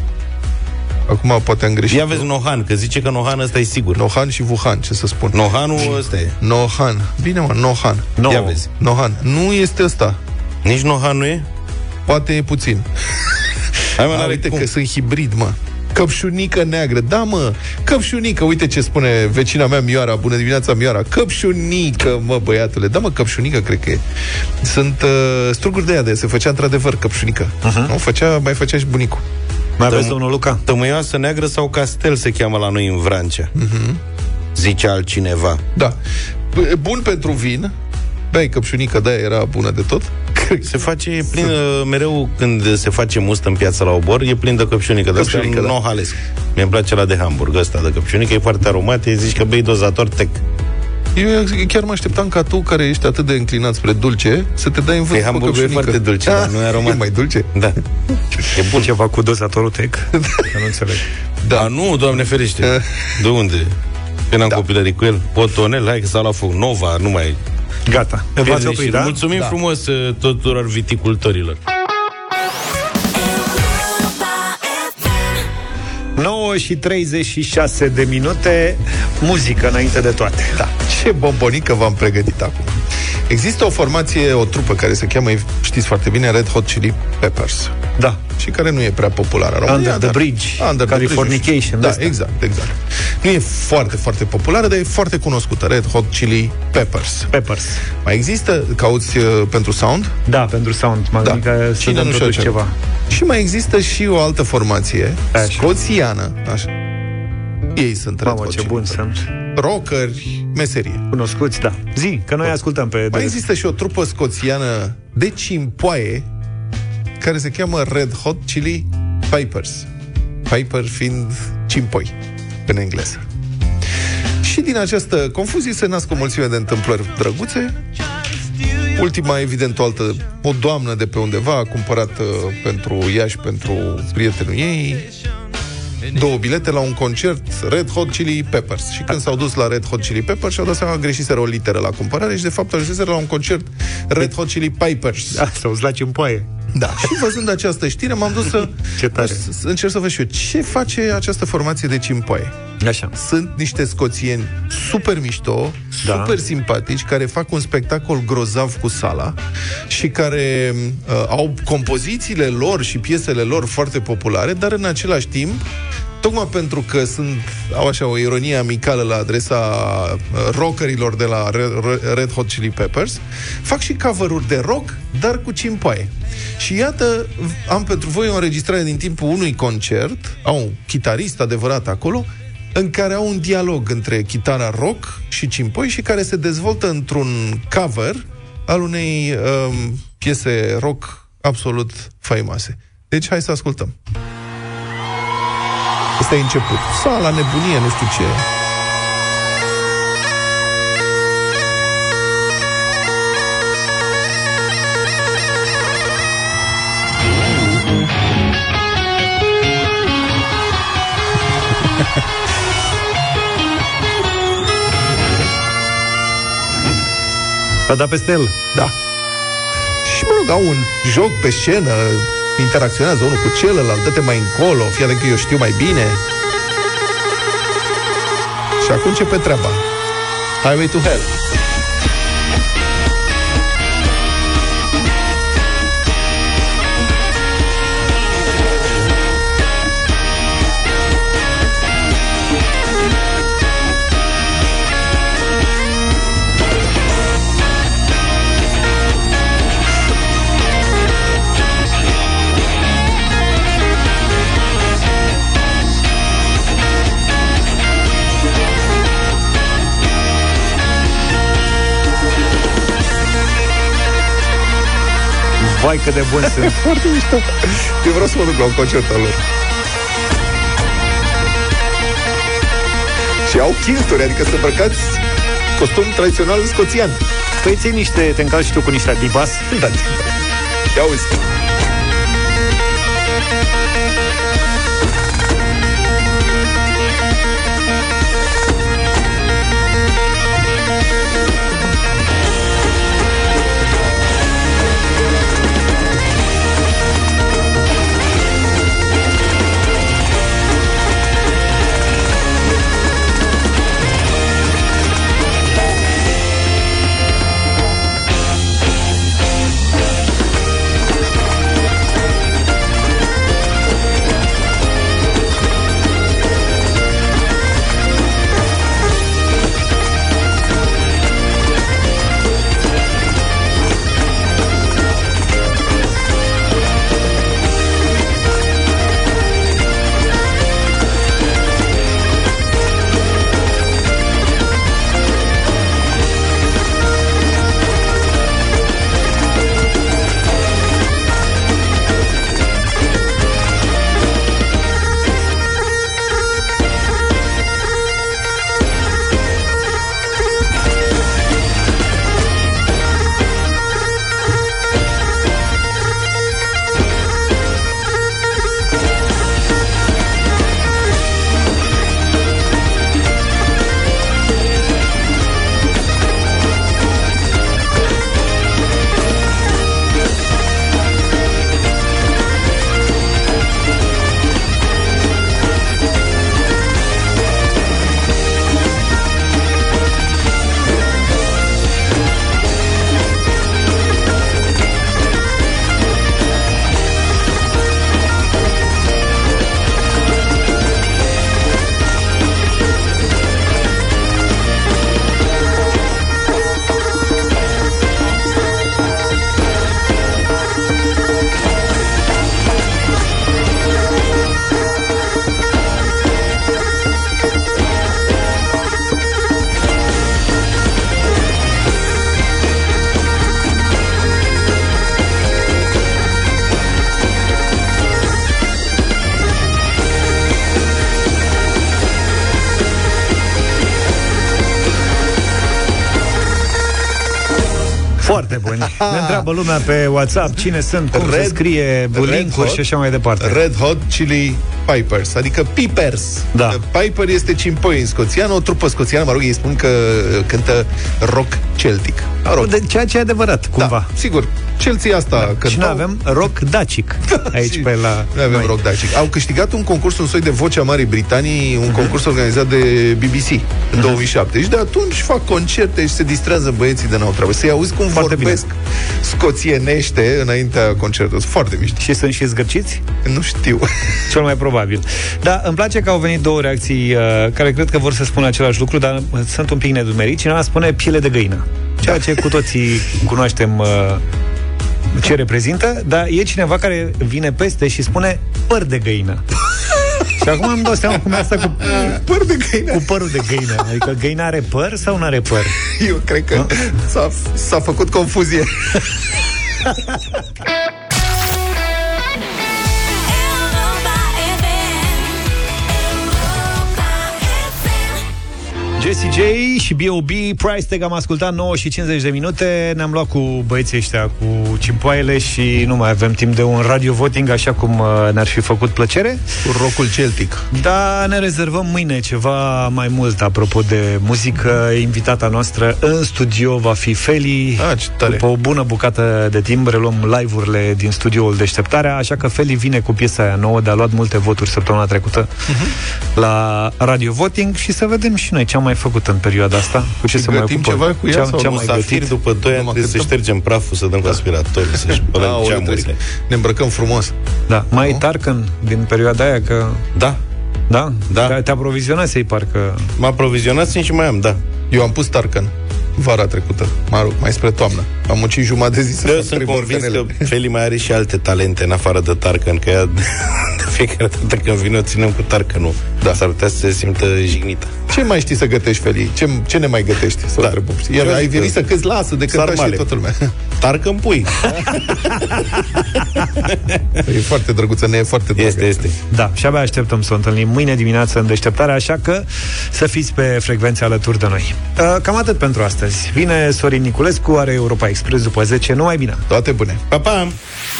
Acum poate am greșit. Ia vezi Nohan, că zice că Nohan ăsta e sigur. Nohan și Wuhan, ce să spun. Nohanul ăsta e. Nohan. Bine, mă, Nohan. No. Ia vezi. Nohan. Nu este ăsta. Nici Nohan nu e? Poate e puțin. Hai mă, A, n-are uite cum. că sunt hibrid, mă. Căpșunică neagră. Da, mă, căpșunică. Uite ce spune vecina mea Mioara. Bună dimineața, Mioara. Căpșunică, mă, băiatule. Da, mă, căpșunică, cred că e. Sunt uh, struguri de ea de se făcea într-adevăr căpșunică. Uh-huh. Nu, făcea, mai făcea și bunicul. Mai aveți, domnul Luca? Tămâioasă neagră sau castel se cheamă la noi în Vrancea. Mhm. Zice altcineva. Da. B- Bun pentru vin. Beai căpșunică, da, era bună de tot. Se face e plin, uh, mereu când se face must în piața la obor, e plin de căpșunică, de asta Căpșunică, da. nu halesc. Mi-e place la de Hamburg ăsta de căpșunică, e foarte aromat, e zici că bei dozator tec. Eu chiar mă așteptam ca tu, care ești atât de înclinat spre dulce, să te dai în vânt Păi cu Hamburgul e căpșunică. foarte dulce, dar nu e aromat. E mai dulce? Da. E bun. Ceva cu dozatorul tec? Că nu înțeleg. Da. A, nu, doamne ferește. De unde? Când am da. copilărit cu el, Otonel, hai că s-a luat foc. Nova, nu mai... Gata. V-ați oprit, da? Mulțumim Da. frumos uh, tuturor viticultorilor. 9 și 36 de minute Muzică înainte de toate Da, ce bombonică v-am pregătit acum. Există o formație, o trupă care se cheamă, știți foarte bine, Red Hot Chili Peppers. Da. Și care nu e prea populară în România. Under the dar- Bridge, Under the Californication, Bridge. Da, de-astea. exact, exact. Nu e foarte, foarte populară, dar e foarte cunoscută. Red Hot Chili Peppers. Peppers Mai există, cauți uh, pentru sound? Da, pentru sound M-am Da. gândit că să Cine dăm nu știu totuși ce? ceva Și mai există și o altă formație, scoțiană, așa. Ei sunt Red Mamă, Hot ce Chili bun Peppers. sunt Rockeri, meserie. Cunoscuți, da Zi, că noi ascultăm pe... Mai există și o trupă scoțiană de cimpoaie care se cheamă Red Hot Chili Pipers. Piper fiind cimpoi în engleză. Și din această confuzie se nasc o mulțime de întâmplări drăguțe. Ultima, evident, o altă, o doamnă de pe undeva a cumpărat uh, pentru ea și pentru prietenul ei două bilete la un concert Red Hot Chili Peppers. Și când s-au dus la Red Hot Chili Peppers și-au dat seama că greșiseră o literă la cumpărare și de fapt ajunseseră la un concert Red Hot Chili Pipers. Da, s-au la cimpoaie Da, și văzând această știre m-am dus să, Ce tare. să, să încerc să văd și eu ce face această formație de cimpoaie. Așa Sunt niște scoțieni super mișto, Da. super simpatici, care fac un spectacol grozav cu sala și care uh, au compozițiile lor și piesele lor foarte populare, dar în același timp Tocmai pentru că sunt, au așa o ironie amicală la adresa uh, rockerilor de la Red, Red Hot Chili Peppers, fac și cover-uri de rock, dar cu cimpoaie. Și iată, am pentru voi o înregistrare din timpul unui concert, au un chitarist adevărat acolo, în care au un dialog între chitara rock și cimpoi și care se dezvoltă într-un cover al unei um, piese rock absolut faimoase. Deci hai să ascultăm. Asta e început. Sala, nebunie, nu știu ce. A dat peste el Da. Și mă rog, au un joc pe scenă, interacționează unul cu celălalt, dă-te mai încolo, fie că eu știu mai bine. Și acum începe treaba. Highway to Hell. Vai cât de bun sunt. Foarte mișto. Eu vreau să mă duc la un concert al lor. Și au kilturi, adică sunt îmbrăcați costum tradițional scoțian. Păi ții niște, te încalci și tu cu niște adibas? Da, Ia uzi. Lumea pe WhatsApp cine sunt, cum Red, se scrie, linkuri și așa mai departe. Red Hot Chili Pipers, adică Pipers. Da. Piper este cimpoi în scoțian, o trupă scoțiană, mă rog, ei spun că cântă rock celtic. Mă rog. De ceea ce e adevărat, cumva. Da, sigur. Chelsea asta Da. cântau. Și noi avem rock dacic aici și pe la Noi avem noi. rock dacic. Au câștigat un concurs, un soi de vocea Marii Britanii, un concurs organizat de BBC în 2007. Și de atunci fac concerte și se distrează băieții de n-au treabă. Să-i auzi cum Foarte vorbesc scoțienește înaintea concertului. Sunt Foarte mișto. Și sunt și zgârciți? Nu știu. Cel mai probabil. Da, îmi place că au venit două reacții uh, care cred că vor să spună același lucru, dar uh, sunt un pic nedumerit. Cineva spune piele de găină. Ceea ce cu toții cunoaștem uh, ce reprezintă, dar e cineva care vine peste și spune păr de găină. și acum îmi dau seama cum e asta cu, păr de găină. cu părul de găină. Adică găina are păr sau nu are păr? Eu cred că s-a, s-a făcut confuzie. Jessie J și B.O.B. Price Tag am ascultat 9 și 50 de minute Ne-am luat cu băieții ăștia Cu cimpoaiele și nu mai avem timp de un radio voting Așa cum uh, ne-ar fi făcut plăcere Cu rocul celtic Da, ne rezervăm mâine ceva mai mult Apropo de muzică Invitata noastră în studio va fi Feli Ah, ce tare. După o bună bucată de timp Reluăm live-urile din studioul Deșteptarea Așa că Feli vine cu piesa aia nouă De a luat multe voturi săptămâna trecută Mhm. La radio voting Și să vedem și noi ce am mai făcut în perioada asta Cu ce Și se mai gătim ocupă ceva cu ea ce, am- sau ce am nu? mai Musafir, gătit după 2 ani Numai trebuie să cântăm? ștergem praful, să dăm cu aspiratorul, să spălăm Aoleu, trebuie geamurile. să Ne îmbrăcăm frumos. Da, mai e Tarkan din perioada aia că... Da, Da? Da. Te- Te aprovizionase parcă... m-a aprovizionat și mai am, da. Eu am pus Tarkan vara trecută, mă rog, mai spre toamnă. Am muncit jumătate de zi să Eu fac sunt trei convins că borcanele. Feli mai are și alte talente în afară de Tarcan, că ea de fiecare dată când vine o ținem cu Tarcanul. Da. S-ar putea să se simtă jignită. Ce mai știi să gătești, Feli? Ce, ce ne mai gătești? Să da. întrebăm. Iar Eu ai zic venit că- să câți lasă de cântat și Sarmale. toată lumea. Tarcă în pui. E foarte drăguță, ne e foarte dragă. Este, este. Da, și abia așteptăm să o întâlnim mâine dimineață în deșteptare, așa că să fiți pe frecvențe alături de noi. Uh, Cam atât pentru astăzi. Vine Sorin Niculescu, are Europa Express după 10, numai bine. Toate bune. Pa, pa!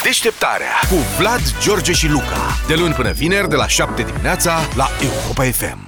Deșteptarea cu Vlad, George și Luca. De luni până vineri, de la 7 dimineața, la Europa FM.